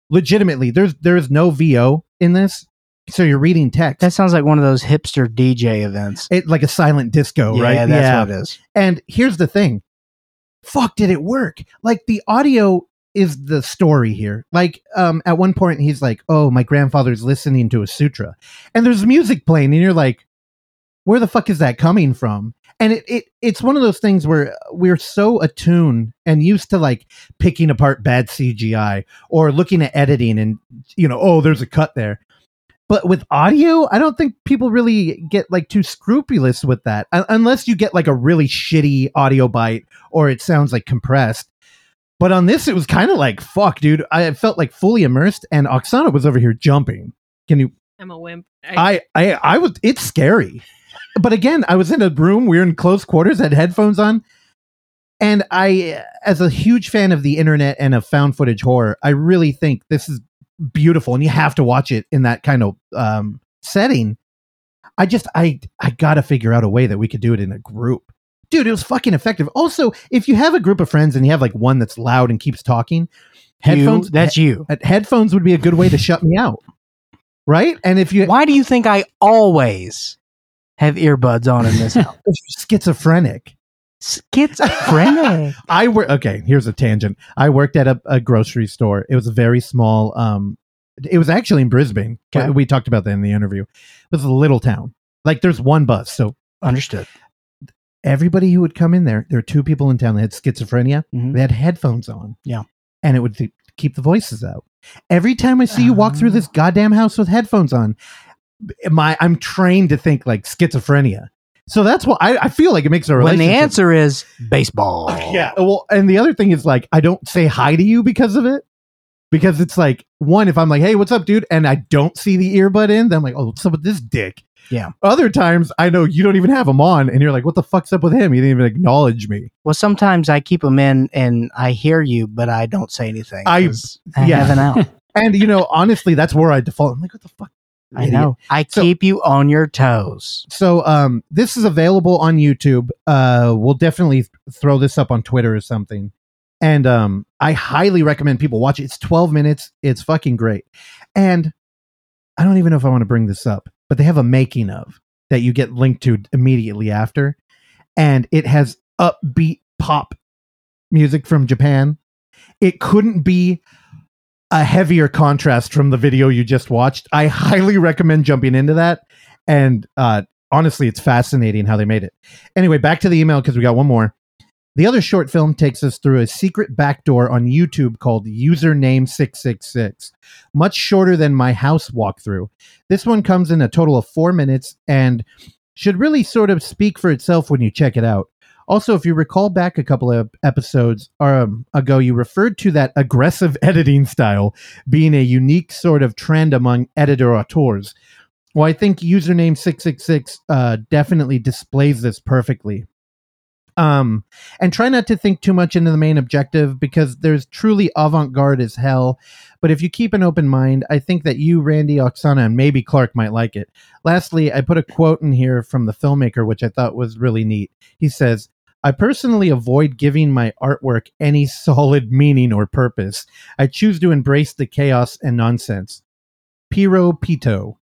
legitimately, there's there's no VO in this, so you're reading text. That sounds like one of those hipster DJ events. it like a silent disco, right? yeah, right? that's what it is. And here's the thing. Fuck, did it work? Like the audio is the story here. Like um at one point he's like, "Oh, my grandfather's listening to a sutra." And there's music playing and you're like, "Where the fuck is that coming from?" And it, it it's one of those things where we're so attuned and used to like picking apart bad CGI or looking at editing and you know, "Oh, there's a cut there." But with audio, I don't think people really get like too scrupulous with that, Un- unless you get like a really shitty audio bite or it sounds like compressed. But on this, it was kind of like fuck, dude. I felt like fully immersed, and Oksana was over here jumping. Can you? I'm a wimp. I, I, I, I was. It's scary, but again, I was in a room. We were in close quarters, had headphones on, and I, as a huge fan of the internet and of found footage horror, I really think this is beautiful, and you have to watch it in that kind of um, setting. I just, I, I gotta figure out a way that we could do it in a group. Dude, it was fucking effective. Also, if you have a group of friends and you have like one that's loud and keeps talking, headphones You, that's you. he- headphones would be a good way to shut me out. Right? And if you Why do you think I always have earbuds on in this house? schizophrenic, Schizophrenic. I work. Okay, here's a tangent. I worked at a, a grocery store. It was a very small. Um, it was actually in Brisbane. Okay. We talked about that in the interview. It was a little town. Like there's one bus, so Understood. Everybody who would come in there, there were two people in town that had schizophrenia. Mhm. They had headphones on. Yeah. and it would th- keep the voices out. Every time I see you walk through Ah. this goddamn house with headphones on, my I'm trained to think like schizophrenia. So that's what I, I feel like it makes a relationship. When the answer is baseball. Yeah. Well, and the other thing is like I don't say hi to you because of it. Because it's like one, if I'm like, hey, what's up, dude? And I don't see the earbud in, then I'm like, oh, what's up with this dick? Yeah. Other times I know you don't even have them on, and you're like, what the fuck's up with him? He didn't even acknowledge me. Well, sometimes I keep them in and I hear you, but I don't say anything. I- I yeah. have an out. And you know, honestly, that's where I default. I'm like, what the fuck? I know. I So- keep you on your toes. So um, this is available on YouTube. Uh, we'll definitely throw this up on Twitter or something. And um, I highly recommend people watch it. It's 12 minutes. It's fucking great. And I don't even know if I want to bring this up, but they have a making of that you get linked to immediately after. And it has upbeat pop music from Japan. It couldn't be a heavier contrast from the video you just watched. I highly recommend jumping into that. And uh, honestly, it's fascinating how they made it. Anyway, back to the email because we got one more. The other short film takes us through a secret backdoor on YouTube called Username 666, much shorter than my house walkthrough. This one comes in a total of four minutes and should really sort of speak for itself when you check it out. Also, if you recall back a couple of episodes um, ago, you referred to that aggressive editing style being a unique sort of trend among editor auteurs. Well, I think username 666 uh, definitely displays this perfectly. Um, and try not to think too much into the main objective because there's truly avant garde as hell. But if you keep an open mind, I think that you, Randy, Oksana, and maybe Clark might like it. Lastly, I put a quote in here from the filmmaker, which I thought was really neat. He says, I personally avoid giving my artwork any solid meaning or purpose. I choose to embrace the chaos and nonsense. Piro Pito.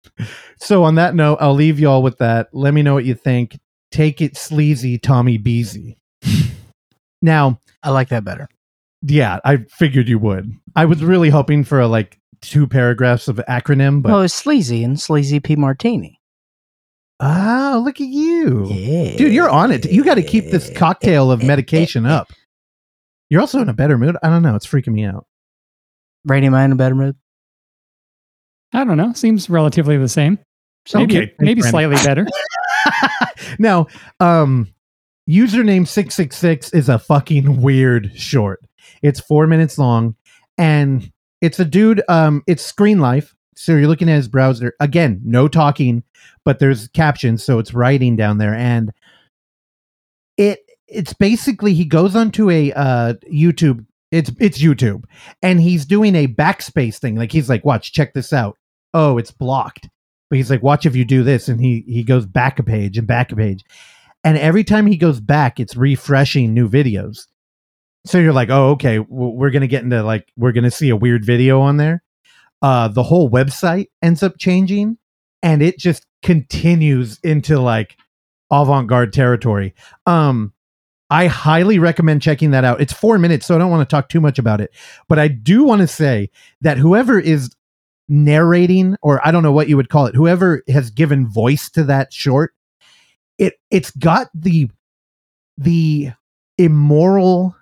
so on that note, I'll leave y'all with that. Let me know what you think. Take it sleazy, Tommy Beasy. now, I like that better. yeah, I figured you would. I was really hoping for a like two paragraphs of acronym, but oh, it's sleazy and sleazy P Martini. oh, look at you. Yeah. Dude, you're on it. You got to keep this cocktail of medication up. You're also in a better mood. I don't know. It's freaking me out. Brady, am I in a better mood? I don't know. Seems relatively the same. Maybe, Okay, maybe slightly better. now, um, username 666 is a fucking weird short. It's four minutes long and it's a dude. Um, it's screen life. So you're looking at his browser. Again, no talking, but there's captions. So it's writing down there. And it, it's basically, he goes onto a, uh, YouTube. It's, it's YouTube and he's doing a backspace thing. Like he's like, watch, check this out. Oh, it's blocked but he's like, watch if you do this, and he he goes back a page and back a page, and every time he goes back, it's refreshing new videos. So you're like, oh, okay, we're gonna get into like we're gonna see a weird video on there. Uh, the whole website ends up changing, and it just continues into like avant-garde territory. Um, I highly recommend checking that out. It's four minutes, so I don't want to talk too much about it, but I do want to say that whoever is narrating or I don't know what you would call it whoever has given voice to that short it it's got the the immoral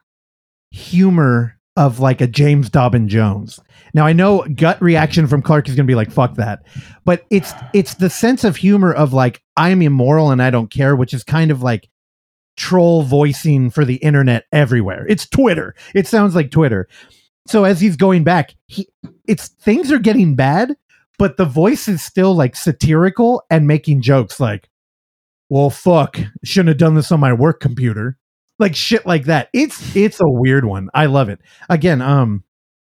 humor of like a James Dobbin Jones. Now I know gut reaction from Clark is going to be like fuck that. But it's it's the sense of humor of like I'm immoral and I don't care which is kind of like troll voicing for the internet everywhere. It's Twitter. It sounds like Twitter. So as he's going back, he it's things are getting bad, but the voice is still like satirical and making jokes like, well, fuck, shouldn't have done this on my work computer. Like shit like that. It's it's a weird one. I love it. Again, um,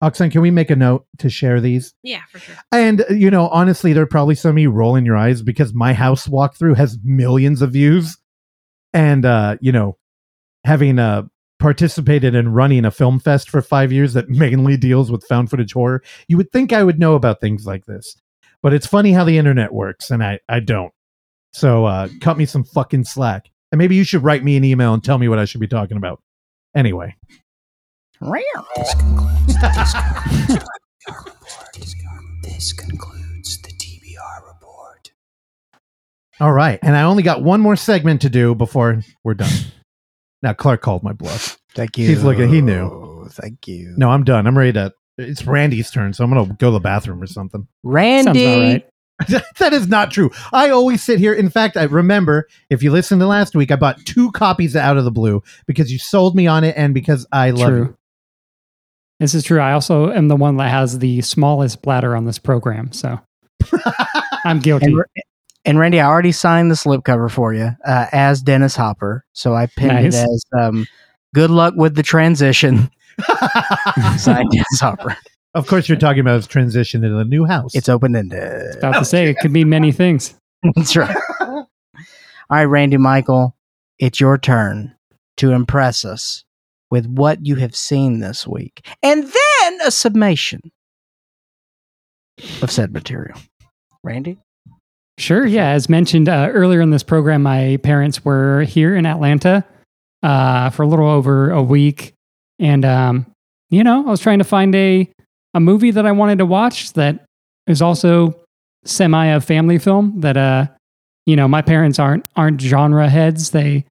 Oxen, can we make a note to share these? Yeah, for sure. And uh, you know, honestly, there are probably some of you rolling your eyes because my house walkthrough has millions of views, and uh, you know, having uh participated in running a film fest for five years that mainly deals with found footage horror, you would think I would know about things like this. But it's funny how the internet works, and I I don't. So uh, cut me some fucking slack, and maybe you should write me an email and tell me what I should be talking about. Anyway, This concludes the TBR report. This concludes the TBR report. all right, and I only got one more segment to do before we're done. Now Clark called my bluff. Thank you. He's looking- he knew. Thank you. No, I'm done. I'm ready to. It's Randy's turn, so I'm gonna go to the bathroom or something. Randy. all right. that is not true. I always sit here. In fact, I remember if you listened to last week, I bought two copies of Out of the Blue because you sold me on it and because I love True. This is true. I also am the one that has the smallest bladder on this program, so. I'm guilty. And, and Randy, I already signed the slipcover for you uh, as Dennis Hopper. So I pinned Nice. it as um, "Good luck with the transition." Signed Dennis Hopper. Of course, you're talking about his transition into the new house. It's open ended. About to say it could mean many things. That's right. All right, Randy Michael, it's your turn to impress us with what you have seen this week, and then a summation of said material. Randy, Sure. Yeah. As mentioned uh, earlier in this program, my parents were here in Atlanta uh, for a little over a week. And, um, you know, I was trying to find a, a movie that I wanted to watch that is also semi a family film that, uh, you know, my parents aren't aren't genre heads. They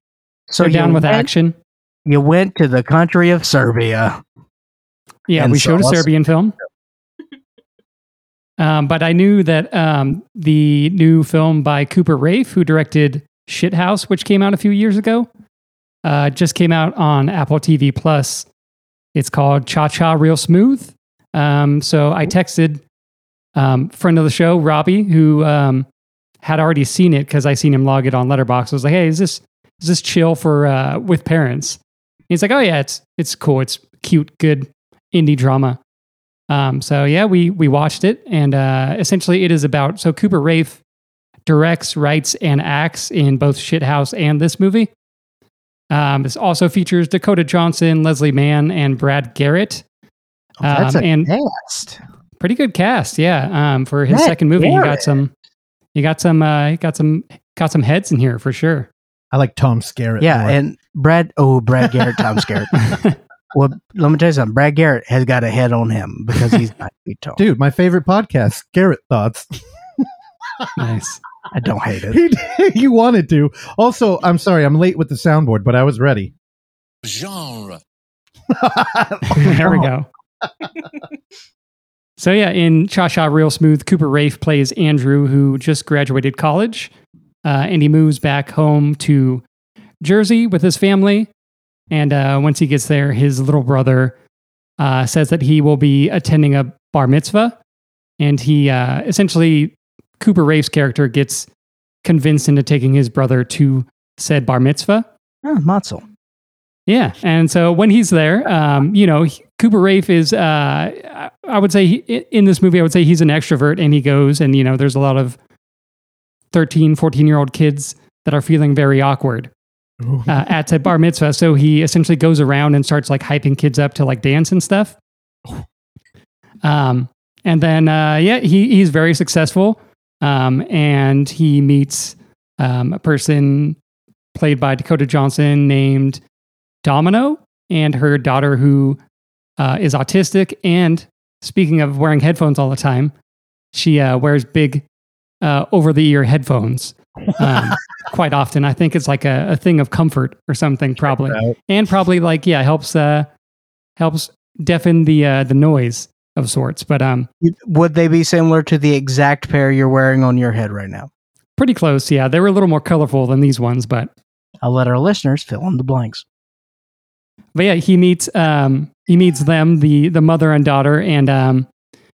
so they're down with went, action. You went to the country of Serbia. Yeah, And we showed a Serbian film. Um, but I knew that um, the new film by Cooper Raiff, who directed Shithouse, which came out a few years ago, uh, just came out on Apple TV Plus. It's called Cha Cha Real Smooth. Um, so I texted um, friend of the show, Robbie, who um, had already seen it because I seen him log it on Letterboxd. I was like, "Hey, is this is this chill for uh, with parents?" He's like, "Oh yeah, it's it's cool. It's cute, good indie drama." Um, so yeah, we we watched it, and uh, essentially it is about so Cooper Raiff directs, writes, and acts in both Shithouse and this movie. Um, this also features Dakota Johnson, Leslie Mann, and Brad Garrett. Oh, that's Um, a and- cast. Pretty good cast, yeah. Um, for his Brad second movie, you got some, you got some, uh, you got some, got some heads in here for sure. I like Tom Skerritt. Yeah, more. and Brad. Oh, Brad Garrett, Tom Garrett. Well, let me tell you something. Brad Garrett has got a head on him because he's not feet tall. dude, my favorite podcast, Garrett Thoughts. nice. I don't hate it. you wanted to. Also, I'm sorry, I'm late with the soundboard, but I was ready. Genre. there we go. so yeah, in Cha Cha Real Smooth, Cooper Raiff plays Andrew, who just graduated college, uh, and he moves back home to Jersey with his family. And uh, once he gets there, his little brother uh, says that he will be attending a bar mitzvah, and he uh, essentially Cooper Raiff's character gets convinced into taking his brother to said bar mitzvah. Oh, Matzel. Yeah, and so when he's there, um, you know, he- Cooper Raiff is, uh, I would say, he, in this movie, I would say he's an extrovert, and he goes, and you know, there's a lot of 13, 14 year old kids that are feeling very awkward uh, at said bar mitzvah. So he essentially goes around and starts like hyping kids up to like dance and stuff. Um, and then, uh, yeah, he, he's very successful. Um, and he meets um, a person played by Dakota Johnson named Domino and her daughter, who uh, is autistic. And speaking of wearing headphones all the time, she uh, wears big uh, over the ear headphones um, quite often. I think it's like a, a thing of comfort or something, probably, Out. and probably like yeah, helps uh, helps deafen the uh, the noise of sorts. But um, Would they be similar to the exact pair you're wearing on your head right now? pretty close. Yeah, they were a little more colorful than these ones, but I'll let our listeners fill in the blanks. but yeah, he meets um he meets them the the mother and daughter and um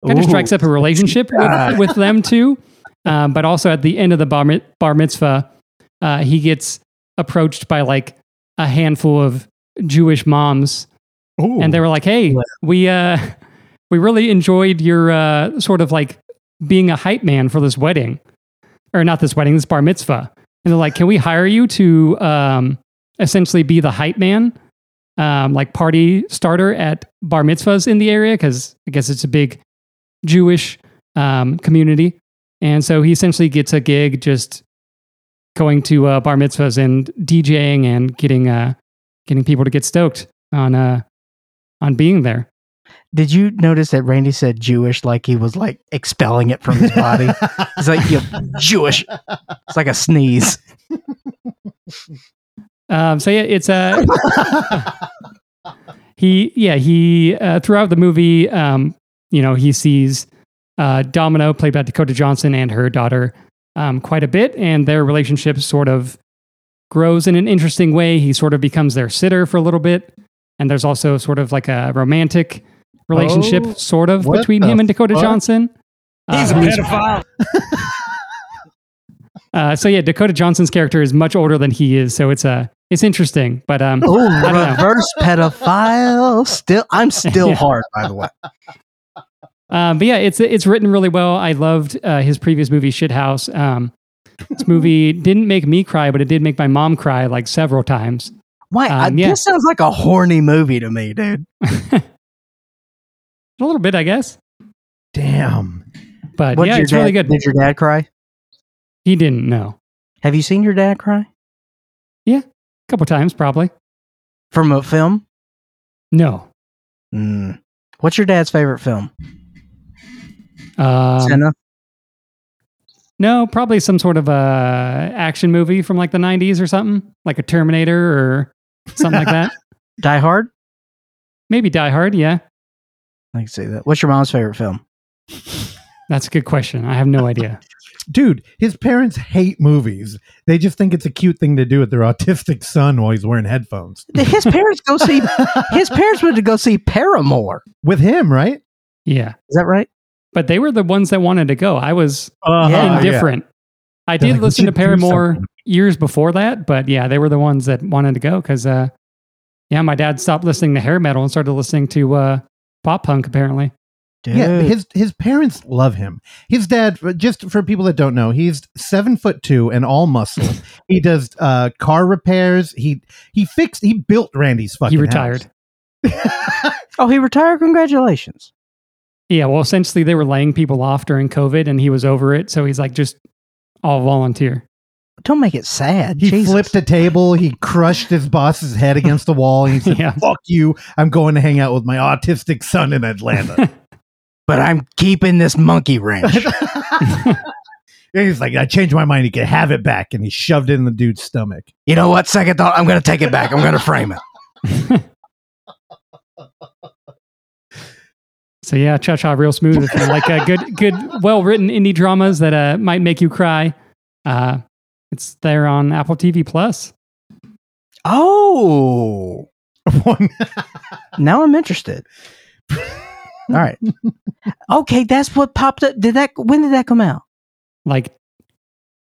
kind of strikes up a relationship with, with them too. Um, but also at the end of the bar, mit- bar mitzvah, uh, he gets approached by like a handful of Jewish moms, Ooh. and they were like, "Hey, we uh, we really enjoyed your uh, sort of like being a hype man for this wedding, or not this wedding, this bar mitzvah." And they're like, "Can we hire you to um, essentially be the hype man, um, like party starter at bar mitzvahs in the area? Because I guess it's a big Jewish um, community." And so he essentially gets a gig just going to uh, bar mitzvahs and DJing and getting uh, getting people to get stoked on uh, on being there. Did you notice that Randy said Jewish like he was like expelling it from his body? He's like, you Jewish. It's like a sneeze. Um, so yeah, it's uh, he yeah he uh, throughout the movie, um, you know, he sees uh, Domino played by Dakota Johnson and her daughter um, quite a bit, and their relationship sort of grows in an interesting way. He sort of becomes their sitter for a little bit, and there's also sort of like a romantic relationship, Oh, sort of between him and Dakota fuck? Johnson. He's Uh, a pedophile. Uh, so yeah, Dakota Johnson's character is much older than he is, so it's uh, it's interesting. But um, Oh, I know. reverse pedophile. Still, I'm still Yeah. hard, by the way. Um, but yeah, it's it's written really well. I loved uh, his previous movie, Shithouse. Um, this movie didn't make me cry, but it did make my mom cry like several times. Why? Um, yeah. This sounds like a horny movie to me, dude. A little bit, I guess. Damn. But What, yeah, it's really good. Did your dad cry? He didn't know. Have you seen your dad cry Yeah, A couple times, probably. from a film? No. Mm. What's your dad's favorite film? Um, Senna. no, probably some sort of uh, action movie from like the 90s or something, like a Terminator or something like that. Die Hard. Maybe Die Hard. Yeah, I can say that. What's your mom's favorite film? that's a good question. I have no idea. Dude, his parents hate movies. They just think it's a cute thing to do with their autistic son while he's wearing headphones. His parents go see. His parents went to go see Paramore. With him, right? Yeah, Is that right? But they were the ones that wanted to go. I was Yeah. indifferent. I They're did like, listen to Paramore years before that, but yeah, they were the ones that wanted to go because, uh, yeah, my dad stopped listening to hair metal and started listening to uh, pop punk. Apparently, Dude. Yeah, his his parents love him. His dad, just for people that don't know, he's seven foot two and all muscle. he does uh, car repairs. He he fixed. He built Randy's fucking. he retired. house. oh, he retired. Congratulations. Yeah, well, essentially, they were laying people off during COVID, and he was over it. So he's like, just all volunteer. Don't make it sad. he Jesus. flipped a table. He crushed his boss's head against the wall. And he said, Yeah. "Fuck you! I'm going to hang out with my autistic son in Atlanta." but I'm keeping this monkey wrench. He's like, "I changed my mind. He can have it back," and he shoved it in the dude's stomach. you know what? Second thought. I'm going to take it back. I'm going to frame it. So yeah, cha cha, real smooth. If you like uh, good, good, well written indie dramas that uh, might make you cry, uh, it's there on Apple TV Plus. Oh, now I'm interested. All right. Okay, that's what popped up. Did that? When did that come out? Like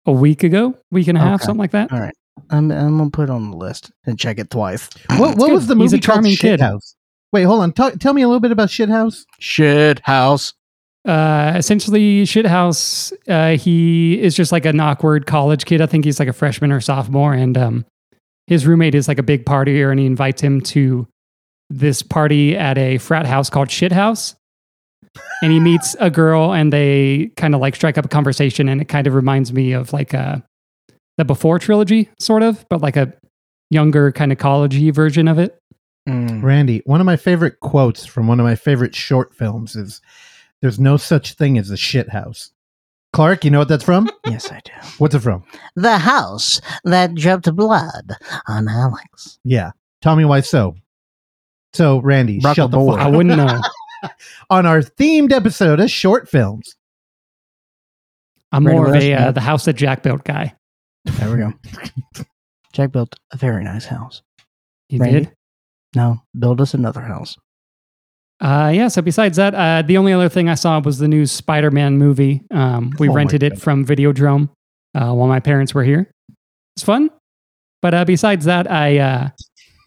a week ago, week and a half, Okay. something like that. All right. I'm, I'm gonna put it on the list and check it twice. what what was the He's a movie called? charming kid. Shithouse. Wait, hold on. Talk, tell me a little bit about Shithouse. Shit house. Uh, essentially, Shithouse. Uh, he is just like an awkward college kid. I think he's like a freshman or sophomore, and um, his roommate is like a big partier, and he invites him to this party at a frat house called Shithouse. And he meets a girl, and they kind of like strike up a conversation, and it kind of reminds me of like uh, the Before trilogy, sort of, but like a younger kind of collegey version of it. Mm. Randy, one of my favorite quotes from one of my favorite short films is There's no such thing as a shit house. Clark, you know what that's from? Yes, I do. What's it from? The house that dripped blood on Alex. Yeah. Tell me why so. So, Randy, Rock shut the the board. I wouldn't know. on our themed episode of short films. I'm Ready more of a uh, the house that Jack built guy. There we go. Jack built a very nice house. You Randy? did. Now build us another house. Uh, yeah. So besides that, uh, the only other thing I saw was the new Spider-Man movie. Um, we Oh rented it from Videodrome uh, while my parents were here. It's fun. But uh, besides that, I uh,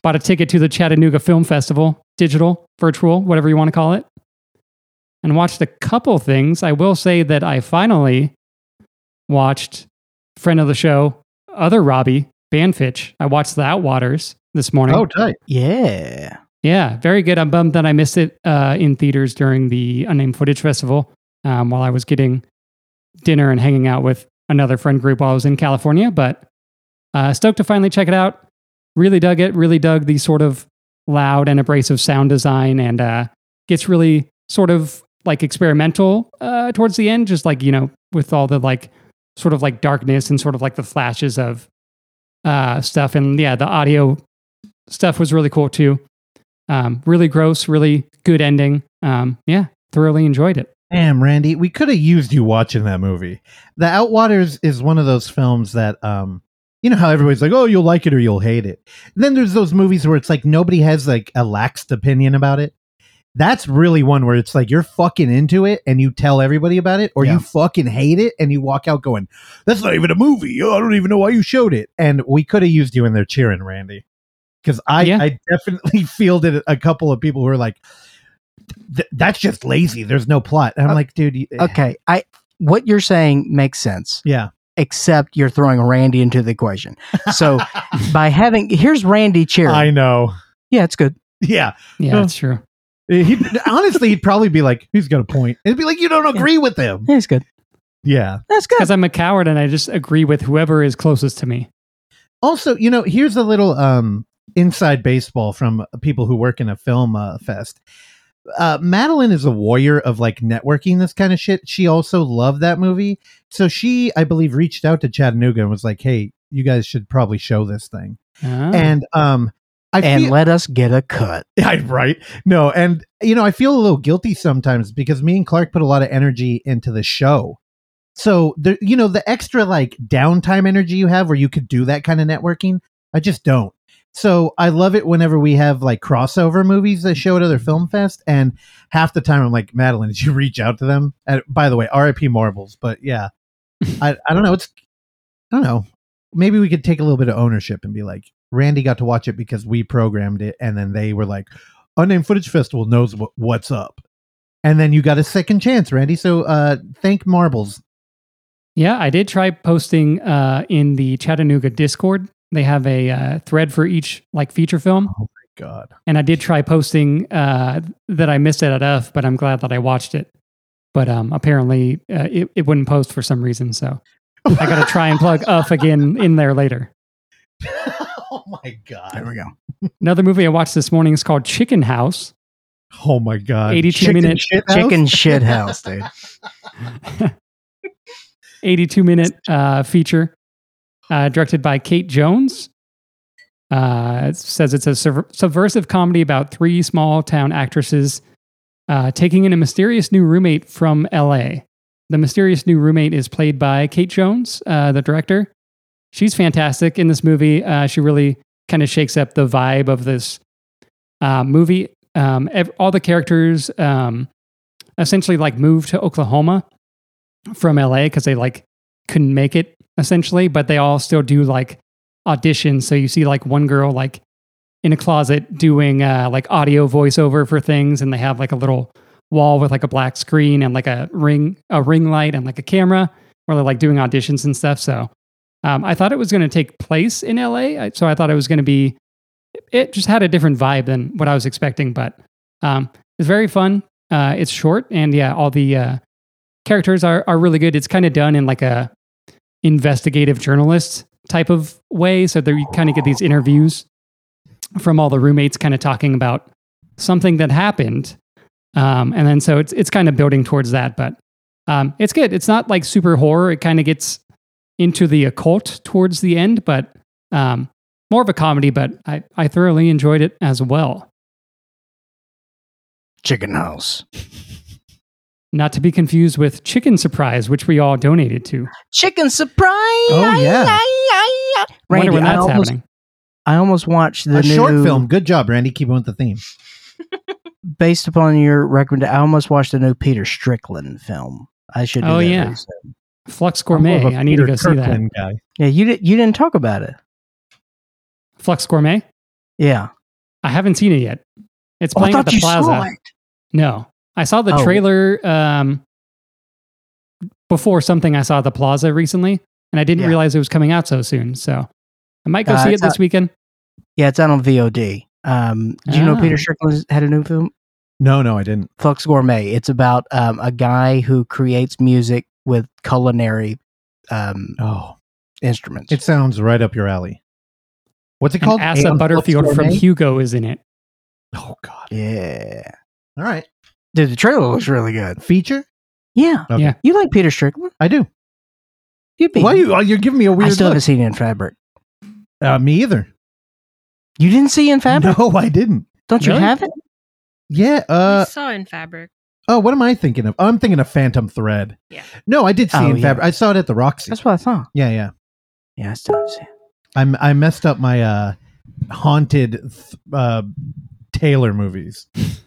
bought a ticket to the Chattanooga Film Festival, digital, virtual, whatever you want to call it, and watched a couple things. I will say that I finally watched friend of the show, other Robbie Banfitch. I watched The Outwaters this morning. Oh, tight. Yeah. Yeah, very good. I'm bummed that I missed it uh, in theaters during the Unnamed Footage Festival um, while I was getting dinner and hanging out with another friend group while I was in California. But uh, stoked to finally check it out. Really dug it. Really dug the sort of loud and abrasive sound design and uh, gets really sort of like experimental uh, towards the end, just like, you know, with all the like sort of like darkness and sort of like the flashes of uh, stuff. And yeah, the audio stuff was really cool too. Um, really gross, really good ending. Um, yeah, thoroughly enjoyed it. Damn, Randy, we could have used you watching that movie. The Outwaters is one of those films that, um, you know how everybody's like, oh, you'll like it or you'll hate it. then there's those movies where it's like nobody has like a laxed opinion about it. That's really one where it's like you're fucking into it and you tell everybody about it, or Yeah. you fucking hate it and you walk out going, "That's not even a movie. Oh, I don't even know why you showed it." And we could have used you in there cheering, Randy, because I Yeah. I definitely fielded a couple of people who were like, that's just lazy. There's no plot. And I'm Uh, like, dude, you- Okay, I what you're saying makes sense, yeah. except you're throwing Randy into the equation. So by having here's Randy cheering. I know. yeah, it's good. Yeah. Yeah, Well, that's true. He honestly, he'd probably be like, he's got a point. It'd be like, you don't agree with him. Yeah, it's good. Yeah. That's good. Because I'm a coward and I just agree with whoever is closest to me. Also, you know, here's a little um inside baseball from people who work in a film uh, fest. Uh, Madeline is a warrior of like networking this kind of shit. She also loved that movie, so she, I believe, reached out to Chattanooga and was like, "Hey, you guys should probably show this thing." Ah. And um, I and feel, let us get a cut. I, right? No, and you know, I feel a little guilty sometimes because me and Clark put a lot of energy into the show. So the you know the extra like downtime energy you have where you could do that kind of networking, I just don't. So I love it whenever we have like crossover movies that show at other film fest, and half the time I'm like, Madeline, did you reach out to them? And by the way, R.I.P. Marbles, but yeah, I I don't know. It's I don't know. Maybe we could take a little bit of ownership and be like, Randy got to watch it because we programmed it, and then they were like, Unnamed Footage Festival knows what, what's up, and then you got a second chance, Randy. So uh, thank Marbles. Yeah, I did try posting uh, in the Chattanooga Discord. They have a uh, thread for each like feature film, Oh my God, and I did try posting uh, that I missed it at F, but I'm glad that I watched it. But um, apparently, uh, it it wouldn't post for some reason, so I got to try and plug F again in there later. oh my God. There we go. Another movie I watched this morning is called Chicken House. Oh my God. 82 Chicken minute shit house? Chicken shit house, dude. 82 minute uh, feature uh, directed by Kate Jones. Uh, it says it's a sub- subversive comedy about three small town actresses uh, taking in a mysterious new roommate from LA. The mysterious new roommate is played by Kate Jones, uh, the director. She's fantastic in this movie. Uh, she really kind of shakes up the vibe of this uh, movie. Um, ev- all the characters um, essentially like move to Oklahoma from LA because they like couldn't make it essentially, but they all still do like auditions. So you see like one girl like in a closet doing uh, like audio voiceover for things, and they have like a little wall with like a black screen and like a ring a ring light and like a camera where they're like doing auditions and stuff. So um, I thought it was going to take place in LA, so I thought it was going to be. It just had a different vibe than what I was expecting, but um, it's very fun. Uh, it's short, and yeah, all the uh, characters are are really good. It's kind of done in like a investigative journalist type of way, so there you kind of get these interviews from all the roommates, kind of talking about something that happened, um, and then so it's it's kind of building towards that. But um, it's good. It's not like super horror. It kind of gets into the occult towards the end, but um, more of a comedy. But I I thoroughly enjoyed it as well. Chicken house. Not to be confused with Chicken Surprise, which we all donated to. Chicken surprise. Oh, yeah. I Randy, wonder when I that's almost, happening. I almost watched the a new short film. Good job, Randy. Keeping with the theme. based upon your recommendation. I almost watched the new Peter Strickland film. I should. Oh, yeah. very. Flux Gourmet. I a I need to Peter go see that. Kirkland Guy. Yeah, you did. You didn't talk about it. Flux Gourmet. Yeah. I haven't seen it yet. It's Oh, I playing at the you plaza. saw it. No, I saw the Oh. trailer um, before something I saw at the plaza recently, and I didn't Yeah. realize it was coming out so soon. So I might go Uh, see it this out- weekend. Yeah, it's out on VOD. Um, do you know Ah. Peter Strickland had a new film, No, no, I didn't. Flux Gourmet? It's about um, a guy who creates music with culinary um, Oh, instruments. it sounds right up your alley. What's it And called? Asa Butterfield from Hugo is in it. Oh God. yeah, All right. Dude, the trailer looks really good. Feature. Yeah, Okay. Yeah. you like Peter Strickland? I do. You'd be. Why are you? oh, You're giving me a weird I still look. haven't seen it in Fabric. Uh, me either. You didn't see it in Fabric? No, I didn't. Don't you Really? have it? Yeah. Uh. I saw in fabric. Oh, what am I thinking of? I'm thinking of Phantom Thread. Yeah. No, I did see Oh, it in yeah. Fabric. I saw it at the Roxy. That's what I thought. yeah, yeah. Yeah, I still haven't seen it. I'm I messed up my uh haunted th- uh tailor movies.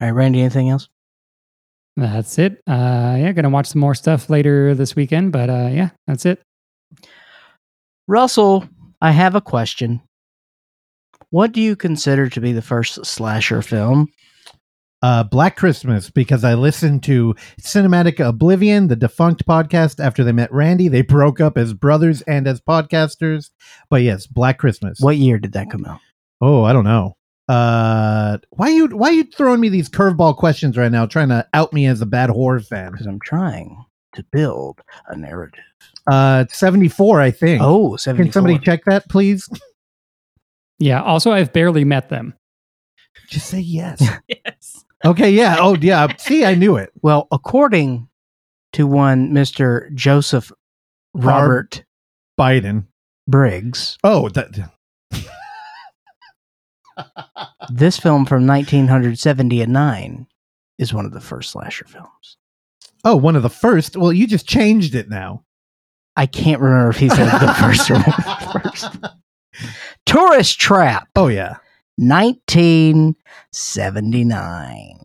All right, Randy. Anything else? That's it. Uh, yeah, gonna watch some more stuff later this weekend, but uh, yeah, that's it. Russell, I have a question. What do you consider to be the first slasher film? uh, Black Christmas because I listened to Cinematic Oblivion, the defunct podcast. After they met Randy, they broke up as brothers and as podcasters. But yes, Black Christmas. What year did that come out? Oh, I don't know. Uh, why you why you throwing me these curveball questions right now, trying to out me as a bad horror fan? Because I'm trying to build a narrative. Uh, seventy four, I think. Oh, 74. can somebody check that, please? Yeah. Also, I've barely met them. Just say yes. Yes. okay, yeah. Oh, yeah. See, I knew it. Well, according to one Mr. Joseph Robert Biden. Briggs, Oh, that. This film from 1979 is one of the first slasher films. Oh, one of the first. Well, you just changed it now. I can't remember if he said the first or one of the first. Tourist Trap, Oh yeah. 1979.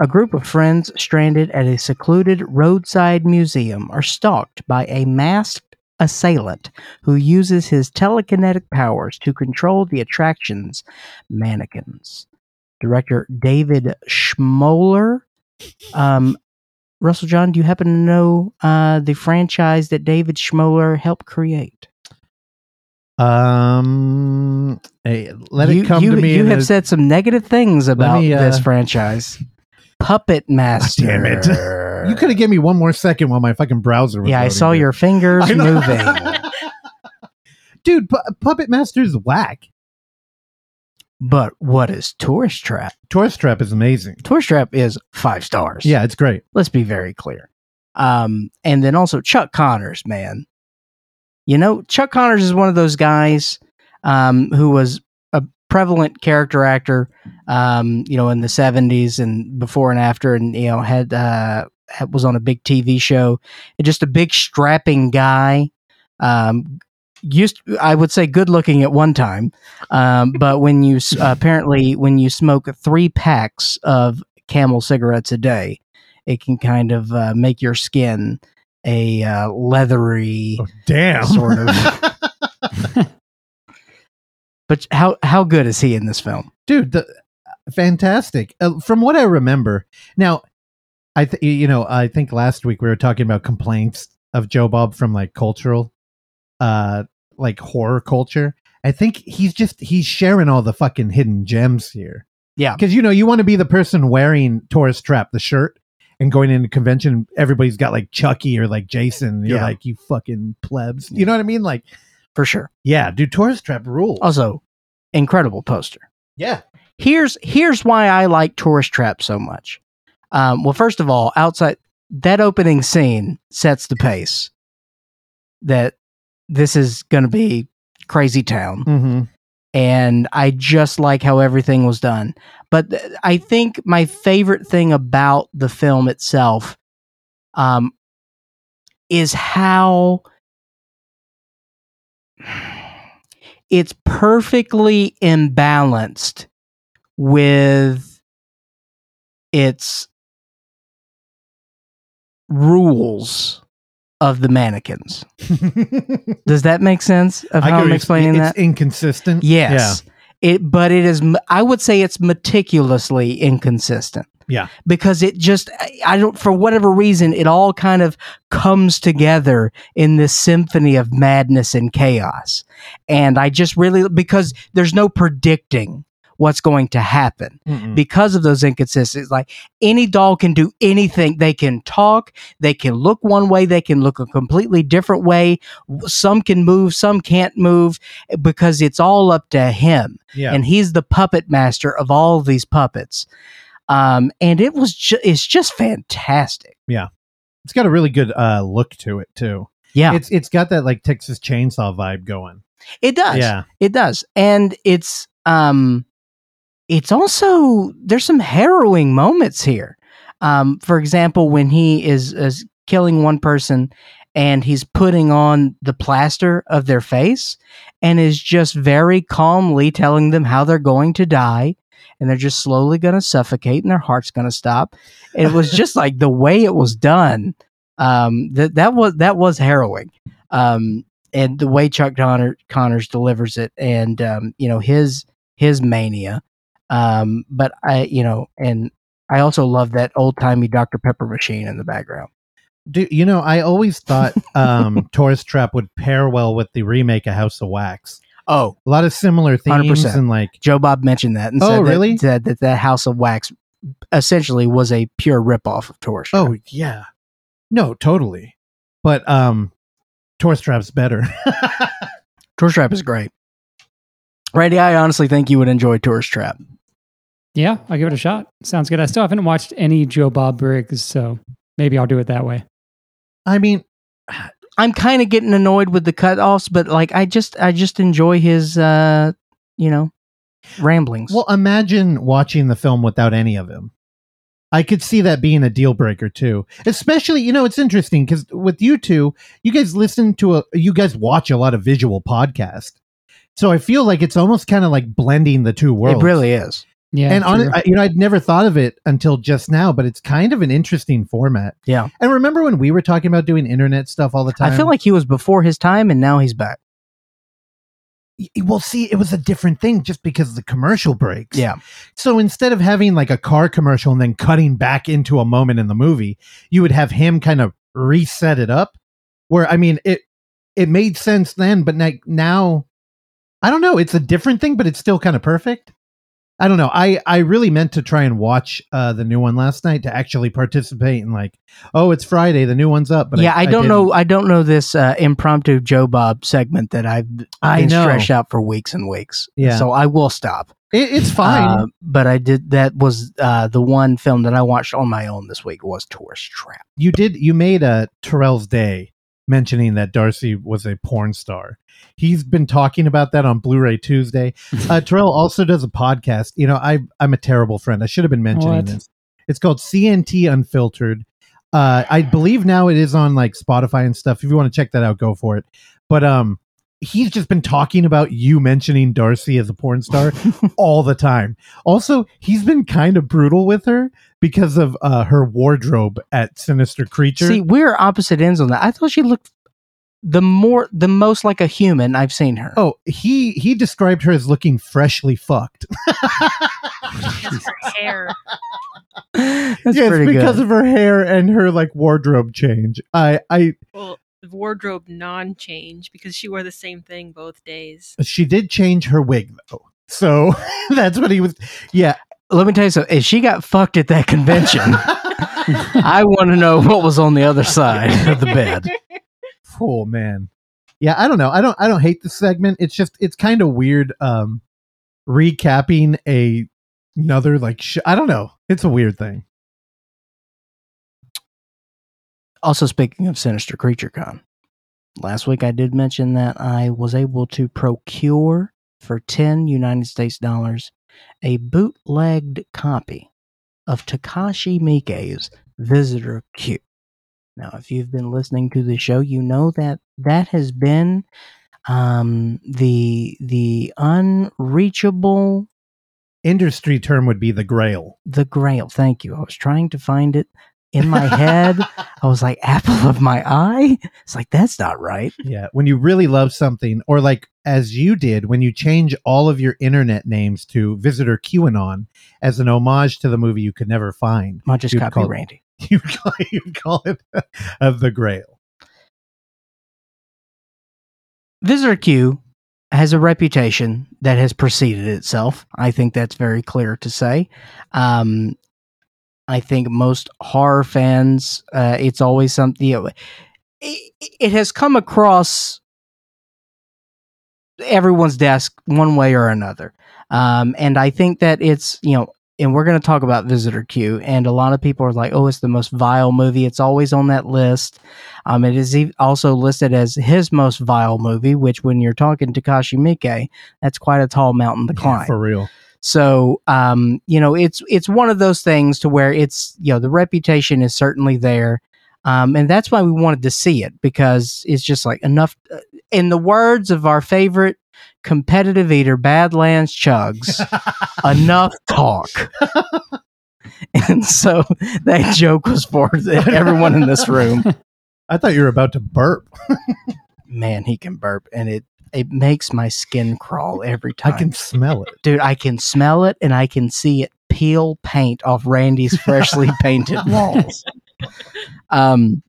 A group of friends stranded at a secluded roadside museum are stalked by a masked assailant who uses his telekinetic powers to control the attraction's mannequins. Director David Schmoeller. Um, Russell John, do you happen to know uh, the franchise that David Schmoeller helped create? Um, hey, let you, it come you, to me. You have a- said some negative things about me, uh, this franchise. Puppet Master. damn it. You could have given me one more second while my fucking browser was. Yeah, I loading, saw dude. your fingers I know. moving. dude. Pu- Puppet Master's whack. But what is Tourist Trap? Tourist Trap is amazing. Tourist Trap is five stars. Yeah, it's great. Let's be very clear. Um, and then also Chuck Connors, man. You know, Chuck Connors is one of those guys um, who was a prevalent character actor, um, you know, in the '70s and before and after, and you know had, uh, had was on a big TV show. And just a big strapping guy. Um, used I would say good looking at one time, um, but when you apparently when you smoke three packs of Camel cigarettes a day, it can kind of uh, make your skin a uh, leathery Oh, damn. sort of. but how how good is he in this film? dude the fantastic uh, from what i remember now i th- you know i think last week we were talking about complaints of joe bob from like cultural uh like horror culture i think he's just he's sharing all the fucking hidden gems here Yeah. because you know you want to be the person wearing tourist trap the shirt and going into convention everybody's got like chucky or like jason you're Yeah. like you fucking plebs you know what i mean like For sure. yeah dude tourist trap rules Also, incredible poster. yeah Here's here's why I like Tourist Trap so much. Um, well, first of all, outside that opening scene sets the pace that this is going to be crazy town. mm-hmm. and I just like how everything was done. But th- I think my favorite thing about the film itself um, is how it's perfectly imbalanced with its rules of the mannequins. Does that make sense of how I'm explaining it's that? inconsistent. Yes. It but it is. I would say it's meticulously inconsistent. Yeah. Because it just I don't for whatever reason it all kind of comes together in this symphony of madness and chaos. And I just really because there's no predicting what's going to happen Mm-mm. because of those inconsistencies. Like any doll can do anything. They can talk. They can look one way. They can look a completely different way. Some can move. Some can't move because it's all up to him. yeah. And he's the puppet master of all these puppets. Um, and it was ju- it's just fantastic. Yeah. It's got a really good uh, look to it too. Yeah, It's it's got that like Texas Chainsaw vibe going. it does. Yeah. It does. And it's um it's also there's some harrowing moments here. Um for example when he is is killing one person and he's putting on the plaster of their face and is just very calmly telling them how they're going to die and they're just slowly going to suffocate and their heart's going to stop. It was just like the way it was done. Um that that was that was harrowing. Um and the way Chuck Connor, Connors delivers it, and um, you know his his mania, Um, but I, you know, and I also love that old timey Dr Pepper machine in the background. Do you know? I always thought um, Tourist Trap would pair well with the remake of House of Wax. Oh, A lot of similar themes 100%. and like Joe Bob mentioned that and Oh, said that- really? said that that House of Wax essentially was a pure ripoff of Tourist. Trap. oh yeah, no, totally. But um, Tourist Trap's better. Tourist Trap is great. Randy, I honestly think you would enjoy Tourist Trap. Yeah, I'll give it a shot. Sounds good. I still haven't watched any Joe Bob Briggs, so maybe I'll do it that way. I mean, I'm kind of getting annoyed with the cutoffs, but like I just I just enjoy his uh you know ramblings. well, imagine watching the film without any of him. I could see that being a deal breaker too. Especially, you know, it's interesting because with you two, you guys listen to a, you guys watch a lot of visual podcast. So I feel like it's almost kind of like blending the two worlds. it really is. Yeah, and on. I, you know, I'd never thought of it until just now, but it's kind of an interesting format. Yeah. And remember when we were talking about doing internet stuff all the time? I feel like he was before his time and now he's back. Y- well, see, it was a different thing just because of the commercial breaks. Yeah. So instead of having like a car commercial and then cutting back into a moment in the movie, you would have him kind of reset it up. Where I mean, it it made sense then, but like now, I don't know. It's a different thing, but it's still kind of perfect. I don't know. I I really meant to try and watch uh, the new one last night to actually participate and like, oh, it's Friday, the new one's up. But yeah, I, don't didn't. know I don't know this uh, impromptu Joe Bob segment that I've I been know. stretched out for weeks and weeks. Yeah. So I will stop. It, it's fine. Uh, but I did that was uh, the one film that I watched on my own this week was Tourist Trap. you did you made a Terrell's Day mentioning that Darcy was a porn star. He's been talking about that on Blu-ray Tuesday. Uh, Terrell also does a podcast. You know, I I'm a terrible friend. I should have been mentioning What? this. It's called CNT Unfiltered. Uh, I believe now it is on like Spotify and stuff. If you want to check that out, go for it. But um, he's just been talking about you mentioning Darcy as a porn star all the time. Also, he's been kind of brutal with her because of uh, her wardrobe at Sinister Creature. See, we're opposite ends on that. I thought she looked the more the most like a human I've seen her. oh, he he described her as looking freshly fucked. Just her hair. That's yes, pretty because good. of her hair and her like wardrobe change. I I Well, the wardrobe non-change because she wore the same thing both days. she did change her wig though. So that's what he was. Yeah, Let me tell you something. If she got fucked at that convention, I want to know what was on the other side of the bed. oh man. Yeah, I don't know. I don't. I don't hate the segment. It's just it's kind of weird. Um, recapping a another like sh- I don't know. It's a weird thing. Also, speaking of Sinister Creature Con, last week I did mention that I was able to procure for 10 United States dollars a bootlegged copy of Takashi Miike's Visitor Q. Now, if you've been listening to the show, you know that that has been um, the the unreachable Industry term would be the Grail. the grail. Thank you. I was trying to find it in my head. I was like, apple of my eye? It's like, that's not right. Yeah, when you really love something, or like as you did when you change all of your internet names to Visitor QAnon as an homage to the movie you could never find, I'll just copy call- Randy. you call, you call it of the Grail. Visitor Q has a reputation that has preceded itself. I think that's very clear to say. Um, I think most horror fans, uh, it's always something. You know, it, it has come across everyone's desk one way or another, um, and I think that it's you know. And we're going to talk about Visitor Q, and a lot of people are like, "Oh, it's the most vile movie." It's always on that list. Um, it is also listed as his most vile movie, which, when you're talking Takashi Miike, that's quite a tall mountain to climb. for real. So, um, you know, it's it's one of those things to where it's you know the reputation is certainly there, um, and that's why we wanted to see it because it's just like enough. uh, In the words of our favorite competitive eater, Badlands Chugs, enough talk. and so that joke was for everyone in this room. I thought you were about to burp. Man, he can burp, and it it makes my skin crawl every time. I can smell it. Dude, I can smell it and I can see it peel paint off Randy's freshly painted walls. Um,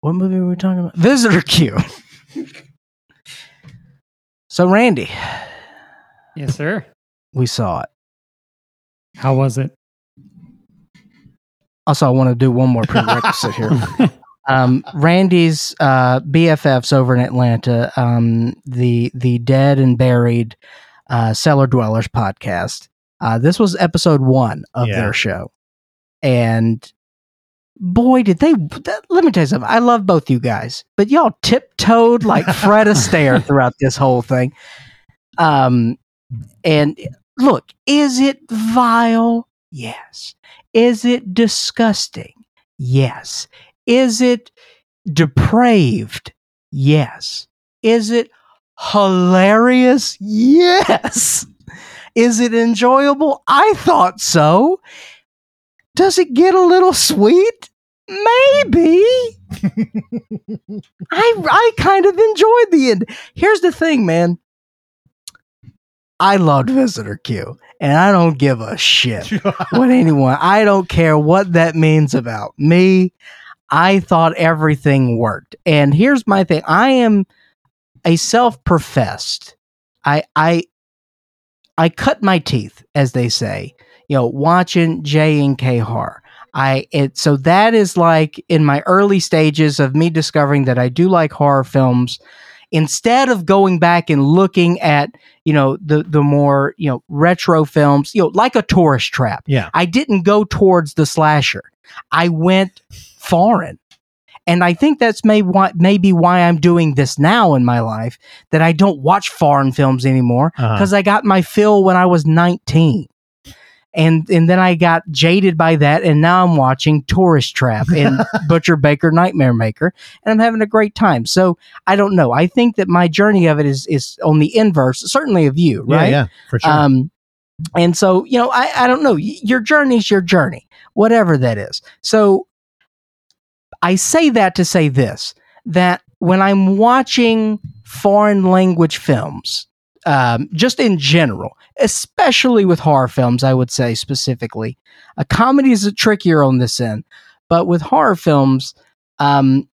what movie were we talking about? Visitor Q. so, Randy, Yes, sir. we saw it. How was it? Also, I want to do one more prerequisite here. Um, Randy's uh, BFFs over in Atlanta, um, the the Dead and Buried uh, Cellar Dwellers podcast. Uh, this was episode one of Yeah. their show, and boy, did they! That, let me tell you something. I love both you guys, but y'all tiptoed like Fred Astaire throughout this whole thing. Um, and look, is it vile? Yes. Is it disgusting? Yes. Is it depraved? Yes. Is it hilarious? Yes. Is it enjoyable? I thought so. Does it get a little sweet? Maybe. I I kind of enjoyed the end. Here's the thing, man. I loved Visitor Q, and I don't give a shit what anyone. I don't care what that means about me. I thought everything worked. And here's my thing. I am a self-professed. I I I cut my teeth, as they say, you know, watching J and K horror. I it so that is like in my early stages of me discovering that I do like horror films. Instead of going back and looking at, you know, the the more, you know, retro films, you know, like a tourist trap. Yeah. I didn't go towards the slasher. I went foreign. And I think that's may why, maybe why I'm doing this now in my life that I don't watch foreign films anymore Uh-huh. because I got my fill when I was 19. And and then I got jaded by that, and now I'm watching Tourist Trap and Butcher Baker Nightmare Maker, and I'm having a great time. So I don't know. I think that my journey of it is is on the inverse, certainly of you, right? yeah, for sure. Um, and so, you know, I, I don't know. Your journey's your journey, whatever that is. So I say that to say this that when I'm watching foreign language films, um, just in general, especially with horror films, I would say specifically, a comedy is trickier on this end, but with horror films, um,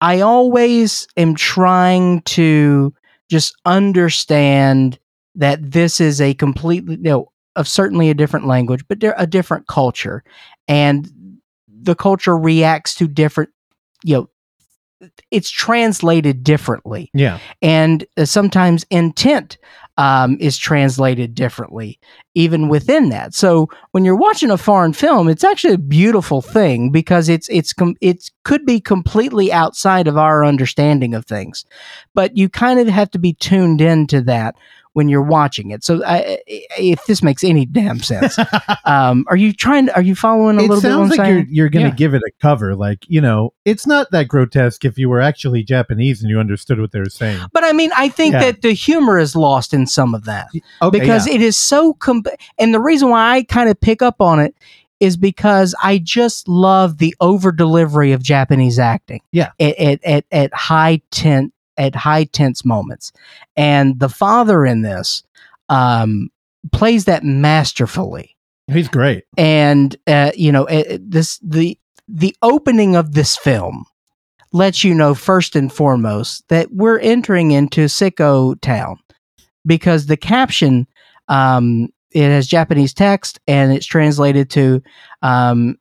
I always am trying to just understand that this is a completely you know of certainly a different language but a different culture. And the culture reacts to different you know it's translated differently. Yeah. and uh, sometimes intent um, is translated differently even within that. So when you're watching a foreign film it's actually a beautiful thing because it's it's com- it's could be completely outside of our understanding of things. But you kind of have to be tuned into that when you're watching it so I, if this makes any damn sense um, are you trying to are you following a it little bit what sounds like saying? you're you're gonna Yeah. give it a cover. Like you know, it's not that grotesque if you were actually Japanese and you understood what they were saying. But I mean, I think Yeah. that the humor is lost in some of that Okay, because yeah. it is so. Com- and the reason why I kind of pick up on it is because I just love the over delivery of Japanese acting. Yeah. At at at, at high tent at high tense moments, and the father in this um, plays that masterfully. He's great. and uh, you know uh, this the the opening of this film lets you know first and foremost that we're entering into sicko town because the caption um, it has Japanese text and it's translated to um,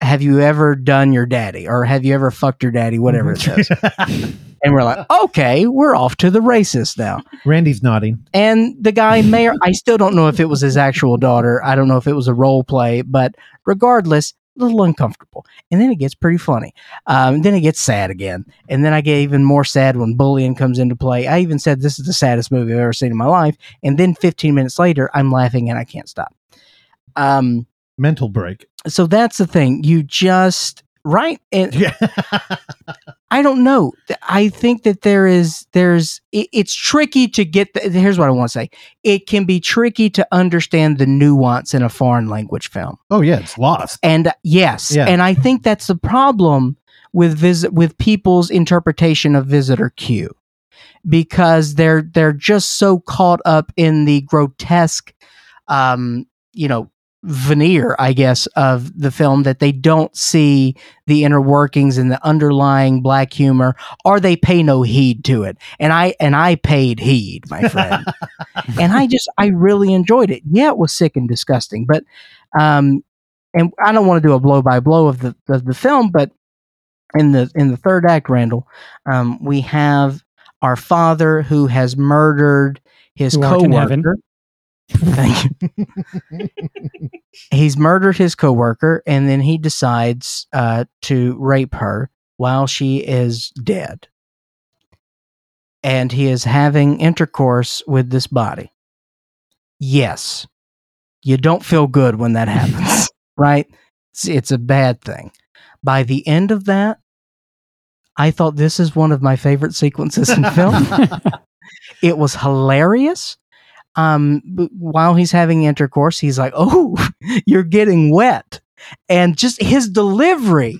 have you ever done your daddy? or have you ever fucked your daddy? whatever it says and we're like okay we're off to the racist now Randy's nodding. and the guy Mayor, I still don't know if it was his actual daughter. I don't know if it was a role play, but regardless, a little uncomfortable. And then it gets pretty funny. Um, then it gets sad again. And then I get even more sad when bullying comes into play. I even said this is the saddest movie I've ever seen in my life. And then 15 minutes later, I'm laughing and I can't stop. Um, Mental break. so that's the thing. You just right and Yeah. I don't know. I think that there is there's it, it's tricky to get. The, here's what I want to say. It can be tricky to understand the nuance in a foreign language film. oh yeah, it's lost. And uh, yes, Yeah. and I think that's the problem with visit with people's interpretation of Visitor Q because they're they're just so caught up in the grotesque um you know veneer i guess of the film that they don't see the inner workings and the underlying black humor. Or they pay no heed to it. And i and i paid heed my friend. And i just i really enjoyed it. Yeah it was sick and disgusting but um and i don't want to do a blow by blow of the of the film but in the in the third act randall um we have our father who has murdered his Who art in heaven. coworker Thank you. He's murdered his coworker, and then he decides uh, to rape her while she is dead. And he is having intercourse with this body. Yes, you don't feel good when that happens, right? It's, it's a bad thing. By the end of that, I thought this is one of my favorite sequences in film. it was hilarious um while he's having intercourse he's like oh you're getting wet and just his delivery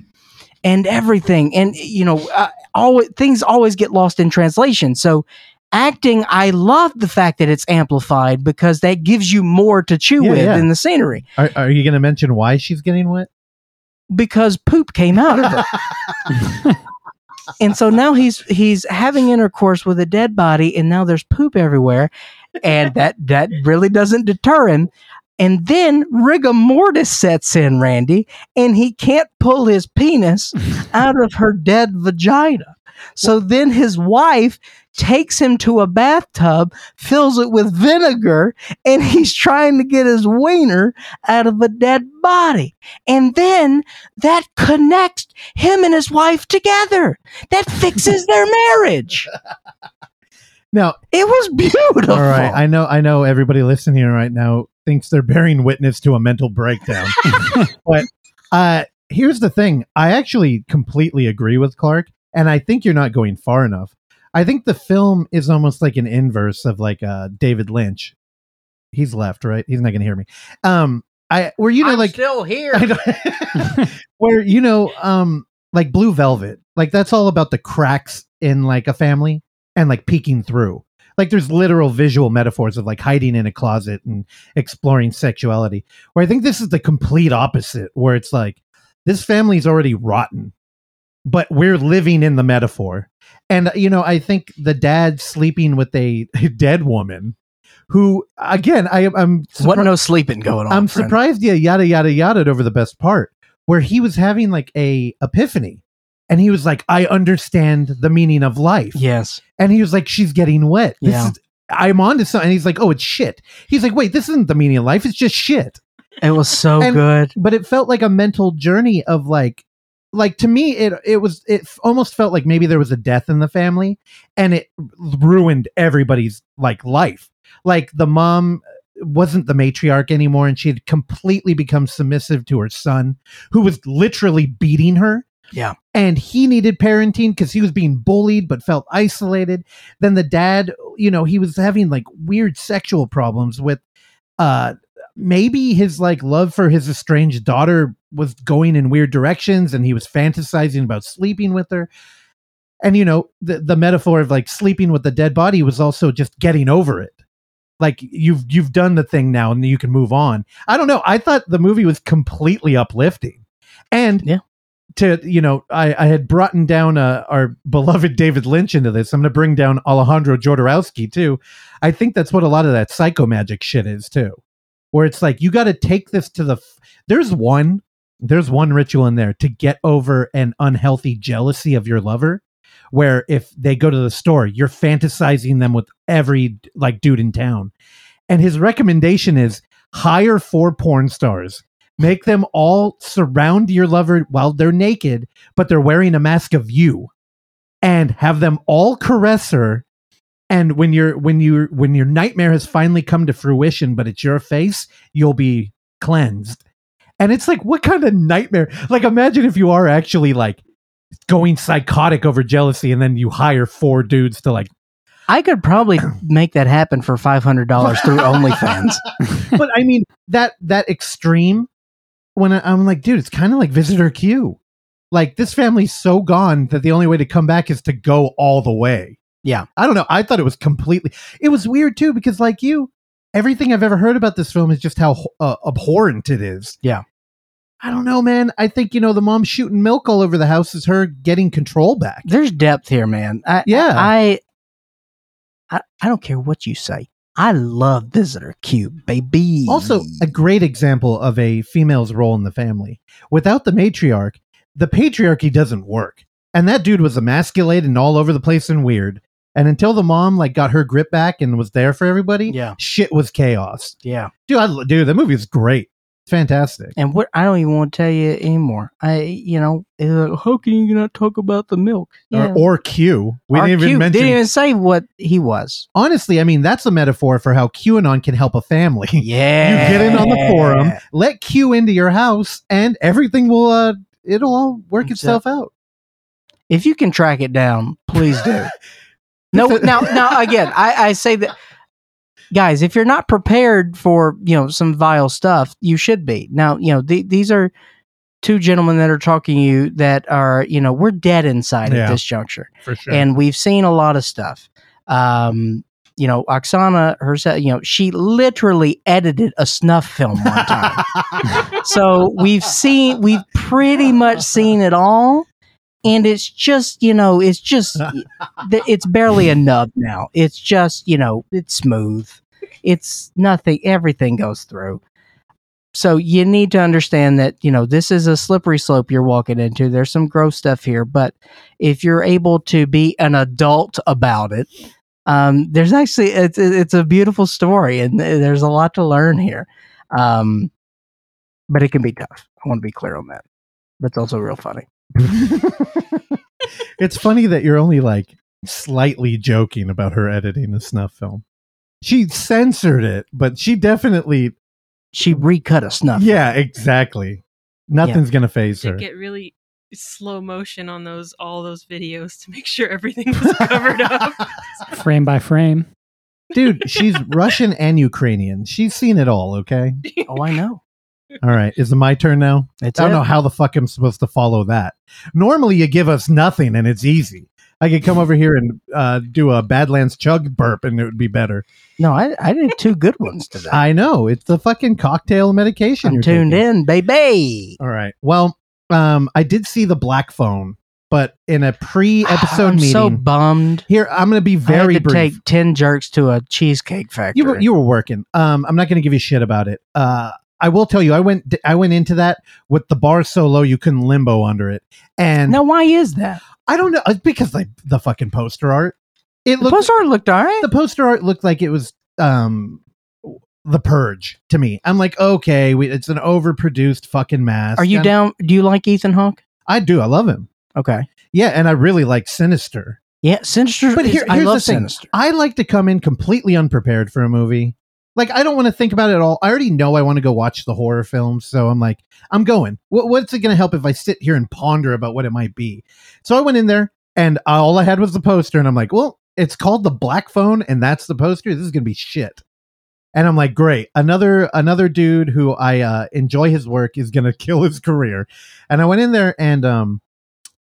and everything and you know uh, always things always get lost in translation so acting i love the fact that it's amplified because that gives you more to chew Yeah, with yeah. in the scenery Are, are you going to mention why she's getting wet? because poop came out of her. and so now he's he's having intercourse with a dead body and now there's poop everywhere and that that really doesn't deter him. And then rigor mortis sets in randy and he can't pull his penis out of her dead vagina. So then his wife takes him to a bathtub fills it with vinegar and he's trying to get his wiener out of a dead body. And then that connects him and his wife together. That fixes their marriage Now, it was beautiful all right, I know, I know. Everybody listening here right now thinks they're bearing witness to a mental breakdown, but uh, here's the thing: I actually completely agree with Clark, and I think you're not going far enough. I think the film is almost like an inverse of like uh, David Lynch. He's left, right? He's not going to hear me. Um, I where you know I'm like still here where you know um like blue velvet like that's all about the cracks in like a family and like peeking through. Like there's literal visual metaphors of like hiding in a closet and exploring sexuality where i think this is the complete opposite where it's like this family's already rotten but we're living in the metaphor. And you know i think the dad sleeping with a dead woman who again i i'm what no sleeping going on I'm friend. surprised you yada yada yada over the best part where he was having like a epiphany and he was like I understand the meaning of life. Yes. And he was like she's getting wet. This Yeah. is I'm on to something. And he's like oh it's shit. He's like wait this isn't the meaning of life. It's just shit. It was so And- good. but it felt like a mental journey of like like to me it it was it almost felt like maybe there was a death in the family and it ruined everybody's like life. Like the mom wasn't the matriarch anymore and she had completely become submissive to her son who was literally beating her Yeah. and he needed parenting because he was being bullied but felt isolated. Then the dad you know he was having like weird sexual problems with uh maybe his like love for his estranged daughter was going in weird directions and he was fantasizing about sleeping with her. And you know the the metaphor of like sleeping with the dead body was also just getting over it. Like you've you've done the thing now and you can move on. I don't know. I thought the movie was completely uplifting. And Yeah. To you know i i had brought down uh, our beloved david lynch into this. I'm going to bring down alejandro jodorowsky too. I think that's what a lot of that psycho magic shit is too where it's like you got to take this to the f- there's one there's one ritual in there to get over an unhealthy jealousy of your lover where if they go to the store you're fantasizing them with every like dude in town. And his recommendation is hire four porn stars make them all surround your lover while they're naked but they're wearing a mask of you. And have them all caress her. And when you're when you when your nightmare has finally come to fruition but it's your face you'll be cleansed. And it's like what kind of nightmare? Like imagine if you are actually like going psychotic over jealousy and then you hire four dudes to like i could probably make that happen for $500 through onlyfans. But i mean that that extreme when I, i'm like dude it's kind of like visitor q Like this family's so gone that the only way to come back is to go all the way. Yeah. I don't know. I thought it was completely. It was weird too because, like you, everything I've ever heard about this film is just how uh, abhorrent it is. Yeah. I don't know, man. I think you know the mom shooting milk all over the house is her getting control back. There's depth here, man. I, Yeah. I, I, I don't care what you say. I love Visitor Q, baby. Also, a great example of a female's role in the family. Without the matriarch, the patriarchy doesn't work. And that dude was emasculated and all over the place and weird. And until the mom like got her grip back and was there for everybody, Yeah. shit was chaos. yeah. Dude, I, dude, that movie is great. It's fantastic. And what I don't even want to tell you anymore. I, you know, like, how can you not talk about the milk? Yeah. Or, or Q. We Our didn't even Q mention. Didn't even say what he was. Honestly, I mean, that's a metaphor for how QAnon can help a family. Yeah. you get in on the forum, let Q into your house, and everything will, uh, it'll all work itself out. If you can track it down, please do. no, now, now again, I, I say that, guys, if you're not prepared for you know some vile stuff, you should be. Now, you know the, these are two gentlemen that are talking to you that are you know we're dead inside Yeah. at this juncture, For sure. and we've seen a lot of stuff. Um, you know, Oksana herself, you know, she literally edited a snuff film one time. so we've seen, we've pretty much seen it all. And it's just, you know, it's just, it's barely a nub now. It's just, you know, it's smooth. It's nothing, everything goes through. So you need to understand that, you know, this is a slippery slope you're walking into. There's some gross stuff here, but if you're able to be an adult about it, um, there's actually it's it's a beautiful story, and there's a lot to learn here. Um, but it can be tough. I want to be clear on that. But it's also real funny. It's funny that you're only like slightly joking about her editing a snuff film. She censored it, but she definitely She recut a snuff. Yeah, exactly. Nothing's gonna phase to her. get really slow motion on those all those videos to make sure everything was covered up. frame by frame. Dude, she's Russian and Ukrainian. She's seen it all, okay? Oh, I know. All right. Is it my turn now? It's I don't it. know how the fuck I'm supposed to follow that. Normally you give us nothing and it's easy. I could come over here and uh, do a Badlands chug burp and it would be better. No, I, I did two good ones today. I know. It's the fucking cocktail medication. I'm you're tuned taking. in, baby. All right. Well, um, I did see the black phone, but in a pre-episode I'm meeting. so bummed. here, I'm going to be I very had to brief. take ten jerks to a cheesecake factory. you were you were working. Um, I'm not going to give you shit about it. Uh, I will tell you, I went I went into that with the bar so low you couldn't limbo under it, and now, why is that? I don't know it's because like the fucking poster art. It The looked poster art looked all right. the poster art looked like it was um the purge to me. I'm like, okay, we, it's an overproduced fucking mask. Are you And down? Do you like Ethan Hawke? I do. I love him. Okay. Yeah, and I really like Sinister. Yeah, Sinister. But is- here, I here's love the thing. Sinister. I like to come in completely unprepared for a movie. Like I don't want to think about it at all. I already know I want to go watch the horror films, so I'm like, I'm going. What, what's it going to help if I sit here and ponder about what it might be? So I went in there, and all I had was the poster, and I'm like, well, it's called the Black Phone, and that's the poster. This is going to be shit. And I'm like, great. Another another dude who I uh, enjoy his work is going to kill his career. And I went in there, and um,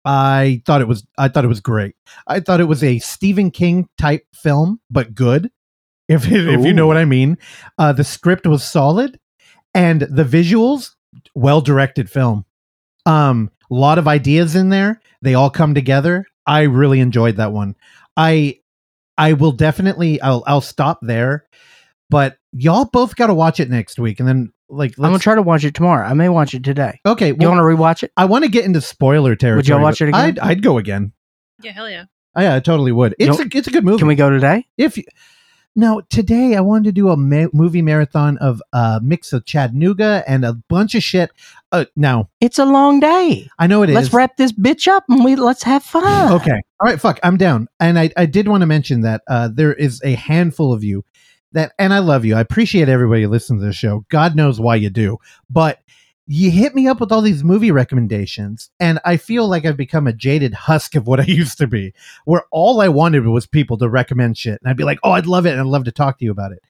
I thought it was I thought it was great. I thought it was a Stephen King type film, but good. If if you know what I mean. Uh, the script was solid, and the visuals well directed film. Um, a lot of ideas in there. They all come together. I really enjoyed that one. I I will definitely I'll I'll stop there. But y'all both got to watch it next week, and then like I'm gonna try to watch it tomorrow. I may watch it today. Okay, you want to rewatch it? I want to get into spoiler territory. Would y'all watch it again? I'd, I'd go again. yeah, hell yeah. Oh, yeah, I totally would. It's You a it's a good movie. Can we go today? if you, no today I wanted to do a ma- movie marathon of a mix of Chattanooga and a bunch of shit. Uh, now It's a long day. I know it is. Let's wrap this bitch up and we let's have fun. Okay. All right. Fuck. I'm down. And I, I did want to mention that uh, there is a handful of you that, and I love you. I appreciate everybody who listens to the show. God knows why you do. But you hit me up with all these movie recommendations, and I feel like I've become a jaded husk of what I used to be, where all I wanted was people to recommend shit. And I'd be like, oh, I'd love it. And I'd love to talk to you about it.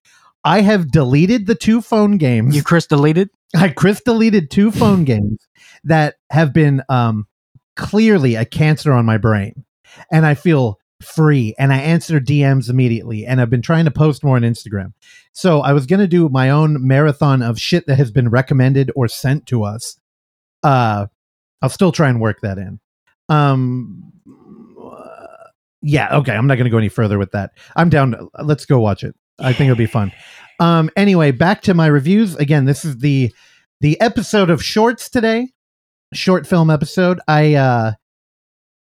I have deleted the two phone games. You Chris deleted? I Chris deleted two phone games that have been um clearly a cancer on my brain, and I feel free. And I answer DMs immediately, and I've been trying to post more on Instagram. So I was gonna do my own marathon of shit that has been recommended or sent to us. Uh, I'll still try and work that in. Um, uh, yeah, okay. I'm not going to go any further with that. I'm down. to- let's go watch it. I think it'll be fun. Um, anyway, back to my reviews. Again, this is the the episode of shorts today, short film episode. I uh,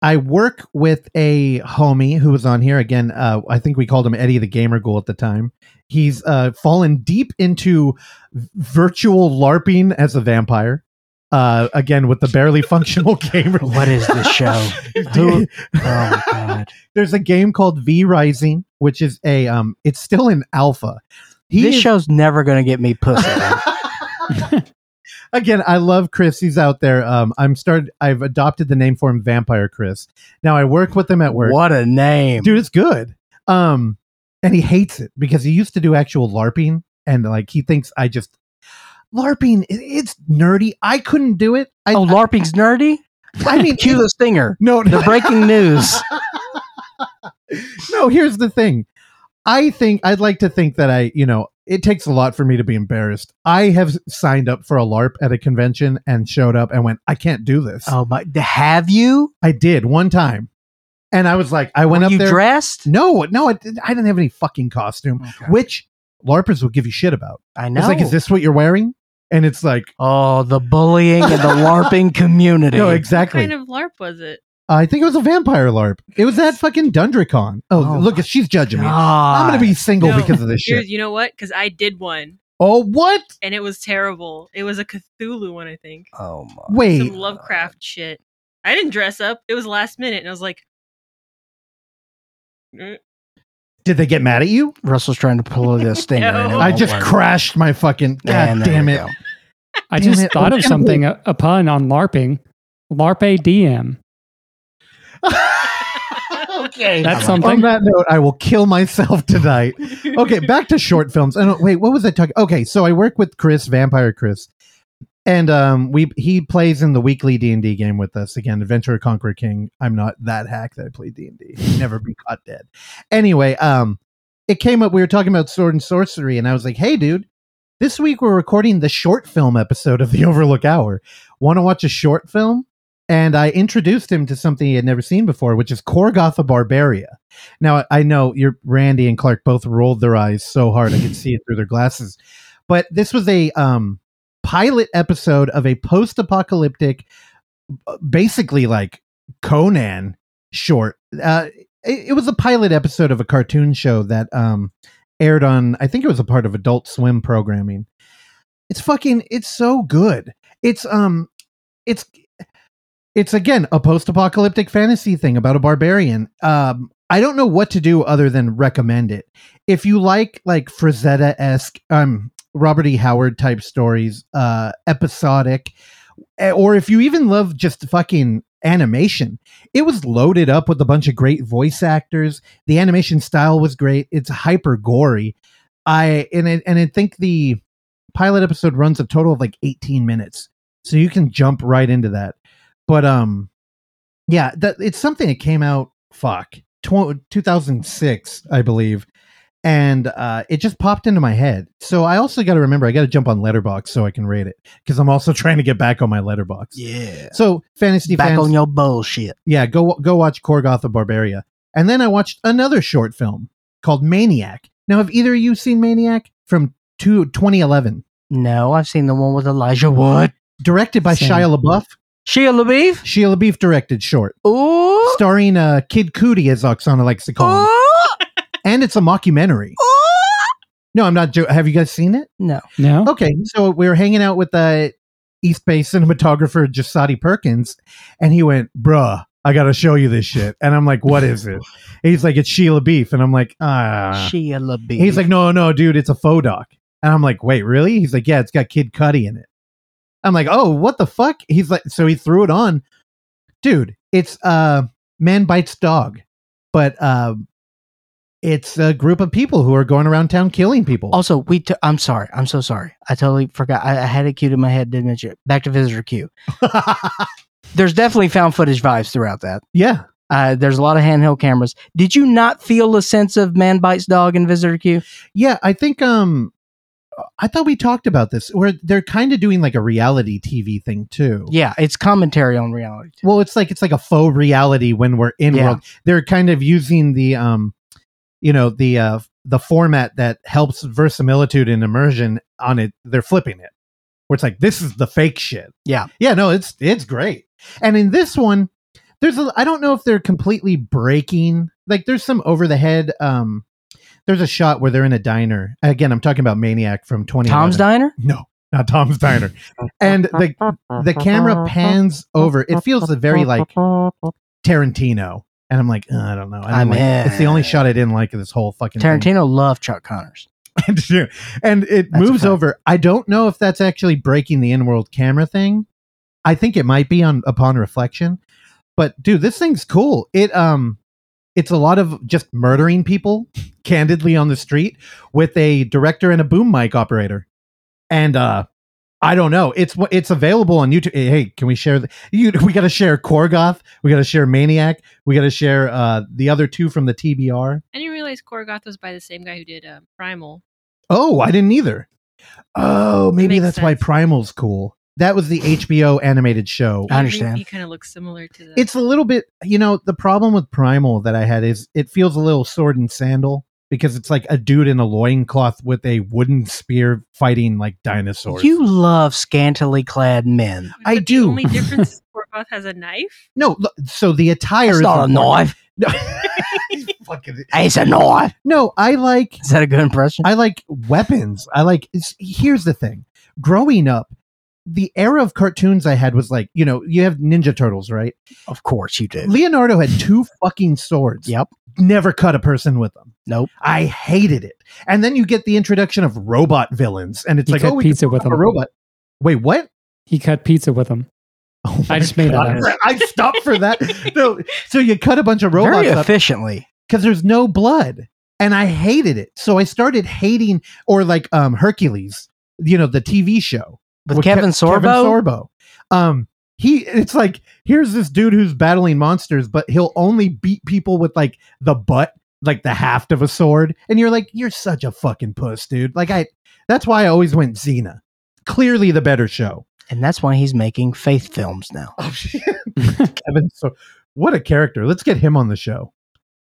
I work with a homie who was on here again. Uh, I think we called him Eddie the Gamer Ghoul at the time. He's uh, fallen deep into virtual LARPing as a vampire. Uh, again with the barely functional gamer. What is this show? Who- oh god. There's a game called V Rising, which is a um, it's still in alpha. He this is- show's never gonna get me pussy. again, I love Chris. He's out there. Um, I'm started. I've adopted the name for him, Vampire Chris. Now I work with him at work. what a name. dude it's good um and he hates it because he used to do actual larping and like he thinks i just larping it, it's nerdy i couldn't do it i, oh, LARPing's nerdy? I mean Cue the stinger. no The breaking news. no here's the thing i think i'd like to think that i you know it takes a lot for me to be embarrassed i have signed up for a larp at a convention and showed up and went i can't do this Oh my have you? i did one time and i was like i went Were up you there dressed? no no I, didn't- I didn't have any fucking costume Okay. which larpers will give you shit about I know. It's like, is this what you're wearing? And it's like, Oh, the bullying and the LARPing community. no, exactly. What exactly. kind of LARP was it? I think it was a vampire LARP. It was that fucking Dundracon. Oh, Oh look, my she's judging me. I'm gonna be single No, because of this Here's, shit. you know what? Because I did one, Oh, what? and it was terrible. It was a Cthulhu one, I think. Oh my. Wait, Some Lovecraft shit. I didn't dress up. It was last minute, and I was like, "Mm, did they get mad at you? Russell's trying to pull this thing. and it No. I won't just work. crashed my fucking. God And there damn we it! go. I Damn just it. thought Oh, of damn something a, a pun on LARPing. LARP DM. Okay. That's On something. that note, I will kill myself tonight. Okay, back to short films. And wait, what was I talking? Okay, so I work with Chris, Vampire Chris, and um, we he plays in the weekly D and D game with us again. Adventure Conqueror King. I'm not that hack that I play D and D. Never be caught dead. Anyway, um, it came up. We were talking about sword and sorcery, and I was like, "Hey, dude." This week we're recording the short film episode of the Overlook Hour. Want to watch a short film? And I introduced him to something he had never seen before, which is Korgoth of Barbaria. Now I know you're Randy and Clark both rolled their eyes so hard I could see it through their glasses. But this was a um, pilot episode of a post-apocalyptic, basically like Conan short. Uh, it, it was a pilot episode of a cartoon show that um, aired on. I think it was a part of Adult Swim programming. It's fucking. It's so good. It's um. It's it's again a post-apocalyptic fantasy thing about a barbarian. Um, I don't know what to do other than recommend it. If you like like Frazetta esque, um, Robert E. Howard type stories, uh, episodic, eh, or if you even love just fucking animation, it was loaded up with a bunch of great voice actors. The animation style was great. It's hyper gory. I and I, and I think the pilot episode runs a total of like 18 minutes, so you can jump right into that but um yeah that it's something that came out fuck tw- 2006 i believe and uh it just popped into my head so i also got to remember i got to jump on Letterboxd so i can rate it because i'm also trying to get back on my Letterboxd Yeah. so fantasy Back fans on your bullshit. yeah go go watch korgoth of barbaria and then i watched another short film called maniac now have either of you seen maniac from two, 2011 No, I've seen the one with Elijah Wood. directed by Same. shia labeouf Shia LaBeouf. Sheila Beef directed short Ooh. starring uh, Kid Cudi, as Oksana likes to call him, Ooh. and it's a mockumentary. No, I'm not. Jo- have you guys seen it? No. No? Okay, so we were hanging out with the East Bay cinematographer Jasadi Perkins, and he went, "Bruh, I got to show you this shit." And I'm like, "What is it?" And he's like, "It's Sheila Beef," and I'm like, "Ah." Shia LaBeouf. He's like, "No, no, dude, it's a faux doc." And I'm like, "Wait, really?" He's like, "Yeah, it's got Kid Cudi in it." I'm like, "Oh, what the fuck?" He's like, so he threw it on, dude. It's uh, man bites dog, but uh, it's a group of people who are going around town killing people. Also, we. T- I'm sorry. I'm so sorry. I totally forgot. I, I had it queued in my head. Didn't mention it. Back to Visitor Q. There's definitely found footage vibes throughout that. Yeah. Uh, there's a lot of handheld cameras. Did you not feel a sense of Man Bites Dog in Visitor Q? Yeah, I think um I thought we talked about this where they're kind of doing like a reality TV thing too. Yeah, it's commentary on reality. too. Well, it's like it's like a faux reality when we're in Yeah. world. They're kind of using the um you know, the uh the format that helps verisimilitude and immersion on it. They're flipping it. Where it's like this is the fake shit. Yeah. Yeah, no, it's it's great. And in this one there's a I don't know if they're completely breaking like there's some over the head um there's a shot where they're in a diner. Again, I'm talking about Maniac from 20 Tom's Diner? No, not Tom's Diner. And the the camera pans over. It feels very like Tarantino. And I'm like, "Uh, I don't know. I didn't like, it's the only shot I didn't like of this whole fucking thing. Tarantino loved Chuck Connors. and and it That's moves over. I don't know if that's actually breaking the in-world camera thing. I think it might be on upon reflection. But dude, this thing's cool. It um it's a lot of just murdering people candidly on the street with a director and a boom mic operator. And uh I don't know. It's it's available on YouTube. Hey, can we share the you we got to share Korgoth, we got to share Maniac, we got to share uh the other two from the TBR. I didn't realize Korgoth was by the same guy who did uh, Primal. Oh, I didn't either. Oh, maybe makes that's why. Primal's cool. That was the HBO animated show. I understand. He, kind of looks similar to the. It's a little bit, you know, the problem with Primal that I had is it feels a little sword and sandal because it's like a dude in a loincloth with a wooden spear fighting like dinosaurs. You love scantily clad men. I But the do. only difference is Korgoth has a knife. no, look, so the attire It's is not a knife. No. Fucking- It's a knife. no, I like Is that a good impression? I like weapons. I like. It's, here's the thing: growing up, the era of cartoons I had was like, you know, you have Ninja Turtles, right? of course you did. Leonardo had two fucking swords. Yep. Never cut a person with them. Nope. I hated it. And then you get the introduction of robot villains, and it's He like, oh, we pizza with them. a robot. Wait, what? He cut pizza with them. Oh I just made that. I stopped for that. No, so you cut a bunch of robots Very efficiently. because there's no blood and i hated it so i started hating or like um hercules you know the tv show With Ke- Kevin Sorbo? Kevin Sorbo. um he it's like here's this dude who's battling monsters but he'll only beat people with like the butt like the haft of a sword and you're like you're such a fucking puss dude like i that's why i always went xena clearly the better show And that's why he's making faith films now. kevin so what a character let's get him on the show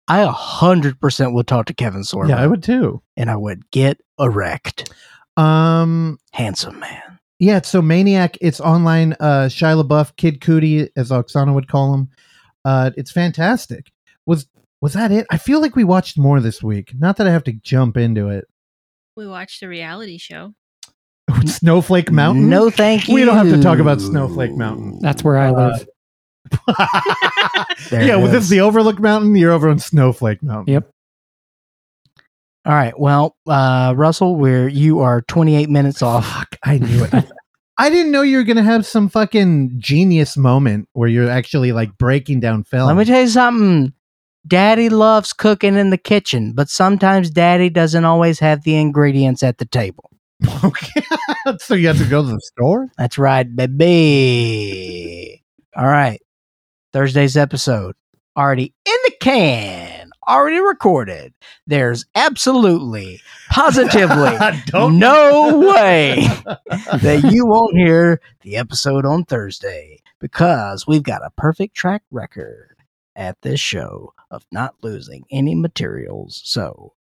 I a hundred percent would talk to Kevin Sorbo. yeah i would too and I would get erect. um Handsome man. Yeah, so Maniac, it's online. Uh, Shia LaBeouf, Kid Cudi, as Oksana would call him. Uh, it's fantastic. Was was that it? I feel like we watched more this week. Not that I have to jump into it. We watched a reality show. Snowflake Mountain. No, thank you. we don't have to talk about Snowflake Mountain. That's where I Uh, live. Yeah, it well, this is. is the Overlook Mountain. You're over on Snowflake Mountain. Yep. All right. Well, uh, Russell, where you are 28 minutes off. Fuck, I knew it. I didn't know you were gonna have some fucking genius moment where you're actually like breaking down film. Let me tell you something. Daddy loves cooking in the kitchen, but sometimes daddy doesn't always have the ingredients at the table. okay. so you have to go to the store. That's right, baby. All right. Thursday's episode already in the can, already recorded. There's absolutely, positively no way that you won't hear the episode on Thursday because we've got a perfect track record at this show of not losing any materials. So,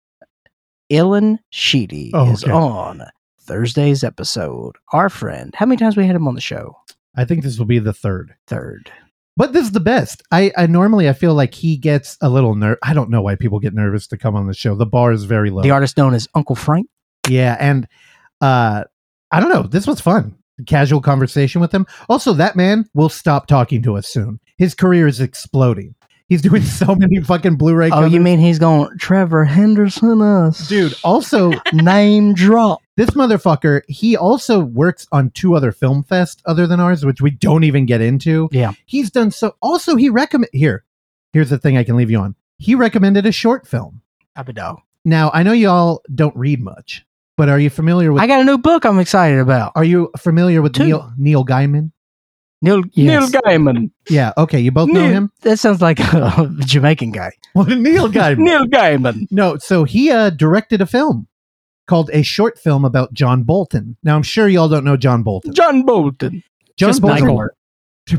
Ilan Sheedy Oh, is okay. on Thursday's episode. Our friend, how many times we had him on the show? I think this will be the third. Third. But this is the best. I, I normally I feel like he gets a little ner. I don't know why people get nervous to come on the show. The bar is very low. The artist known as Uncle Frank. yeah, and uh, I don't know. This was fun. Casual conversation with him. Also, that man will stop talking to us soon. His career is exploding. He's doing so many fucking Blu-ray. Oh, you mean he's going Trevor Henderson us, dude? Also, Name drop. this motherfucker. He also works on two other film fest other than ours, which we don't even get into. Yeah. he's done so. Also, he recommend here. Here's the thing I can leave you on. He recommended a short film. Abido. Now I know y'all don't read much, but are you familiar with? I got a new book I'm excited about. are you familiar with Two. Neil Neil Gaiman? Neil Yes. Neil Gaiman. Yeah. Okay. You both know him. That sounds like a Jamaican guy. What Neil Gaiman? Neil Gaiman. No, so he uh, directed a film called a short film about John Bolton. Now I'm sure y'all don't know John Bolton. John Bolton. John Just Bolton. Michael.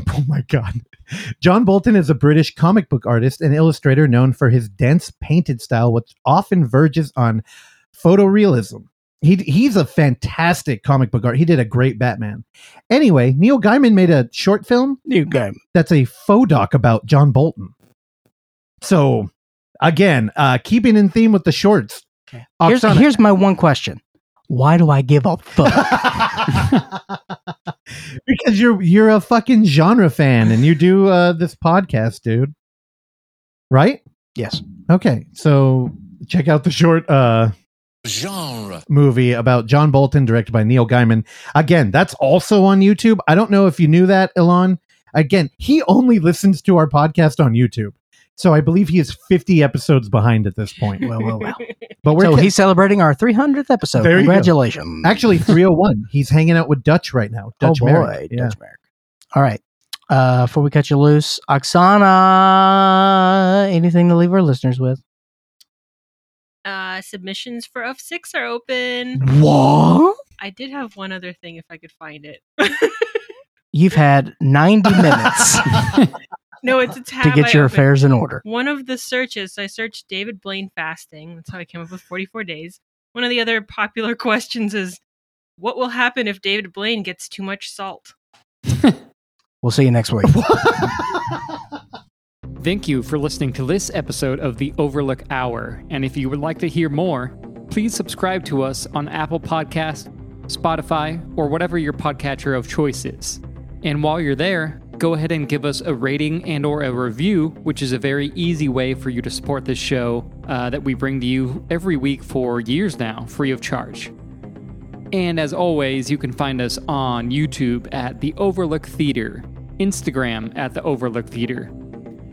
Oh my god. John Bolton is a British comic book artist and illustrator known for his dense painted style which often verges on photorealism. He, he's a fantastic comic book art. He did a great Batman. Anyway, Neil Gaiman made a short film Neil Gaiman. that's a faux doc about John Bolton. So, again, uh, keeping in theme with the shorts. Here's, Oksana- here's my one question. Why do I give a fuck? because you're you're a fucking genre fan and you do uh, this podcast, dude. Right? yes. Okay, so check out the short uh, genre, movie about John Bolton, directed by Neil Gaiman. Again, that's also on YouTube. I don't know if you knew that, Elon. Again, he only listens to our podcast on YouTube. So I believe he is 50 episodes behind at this point. Well, well, well. But we're So he's celebrating our 300th episode. There you go. Congratulations. actually 301. He's hanging out with Dutch right now. Dutch oh boy, Merrick. Yeah. Dutch Merrick. All right. Uh, before we cut you loose, Oksana, anything to leave our listeners with? Uh, submissions for F six are open. What? I did have one other thing if I could find it. You've had 90 minutes no, it's a tab. to get your opened. affairs in order. One of the searches, I searched David Blaine fasting. That's how I came up with 44 days. One of the other popular questions is what will happen if David Blaine gets too much salt? We'll see you next week. Thank you for listening to this episode of the Overlook Hour. And if you would like to hear more, please subscribe to us on Apple Podcast, Spotify, or whatever your podcatcher of choice is. And while you're there, go ahead and give us a rating and or a review, which is a very easy way for you to support this show uh, that we bring to you every week for years now, free of charge. And as always, you can find us on YouTube at The Overlook Theater, Instagram at The Overlook Theater,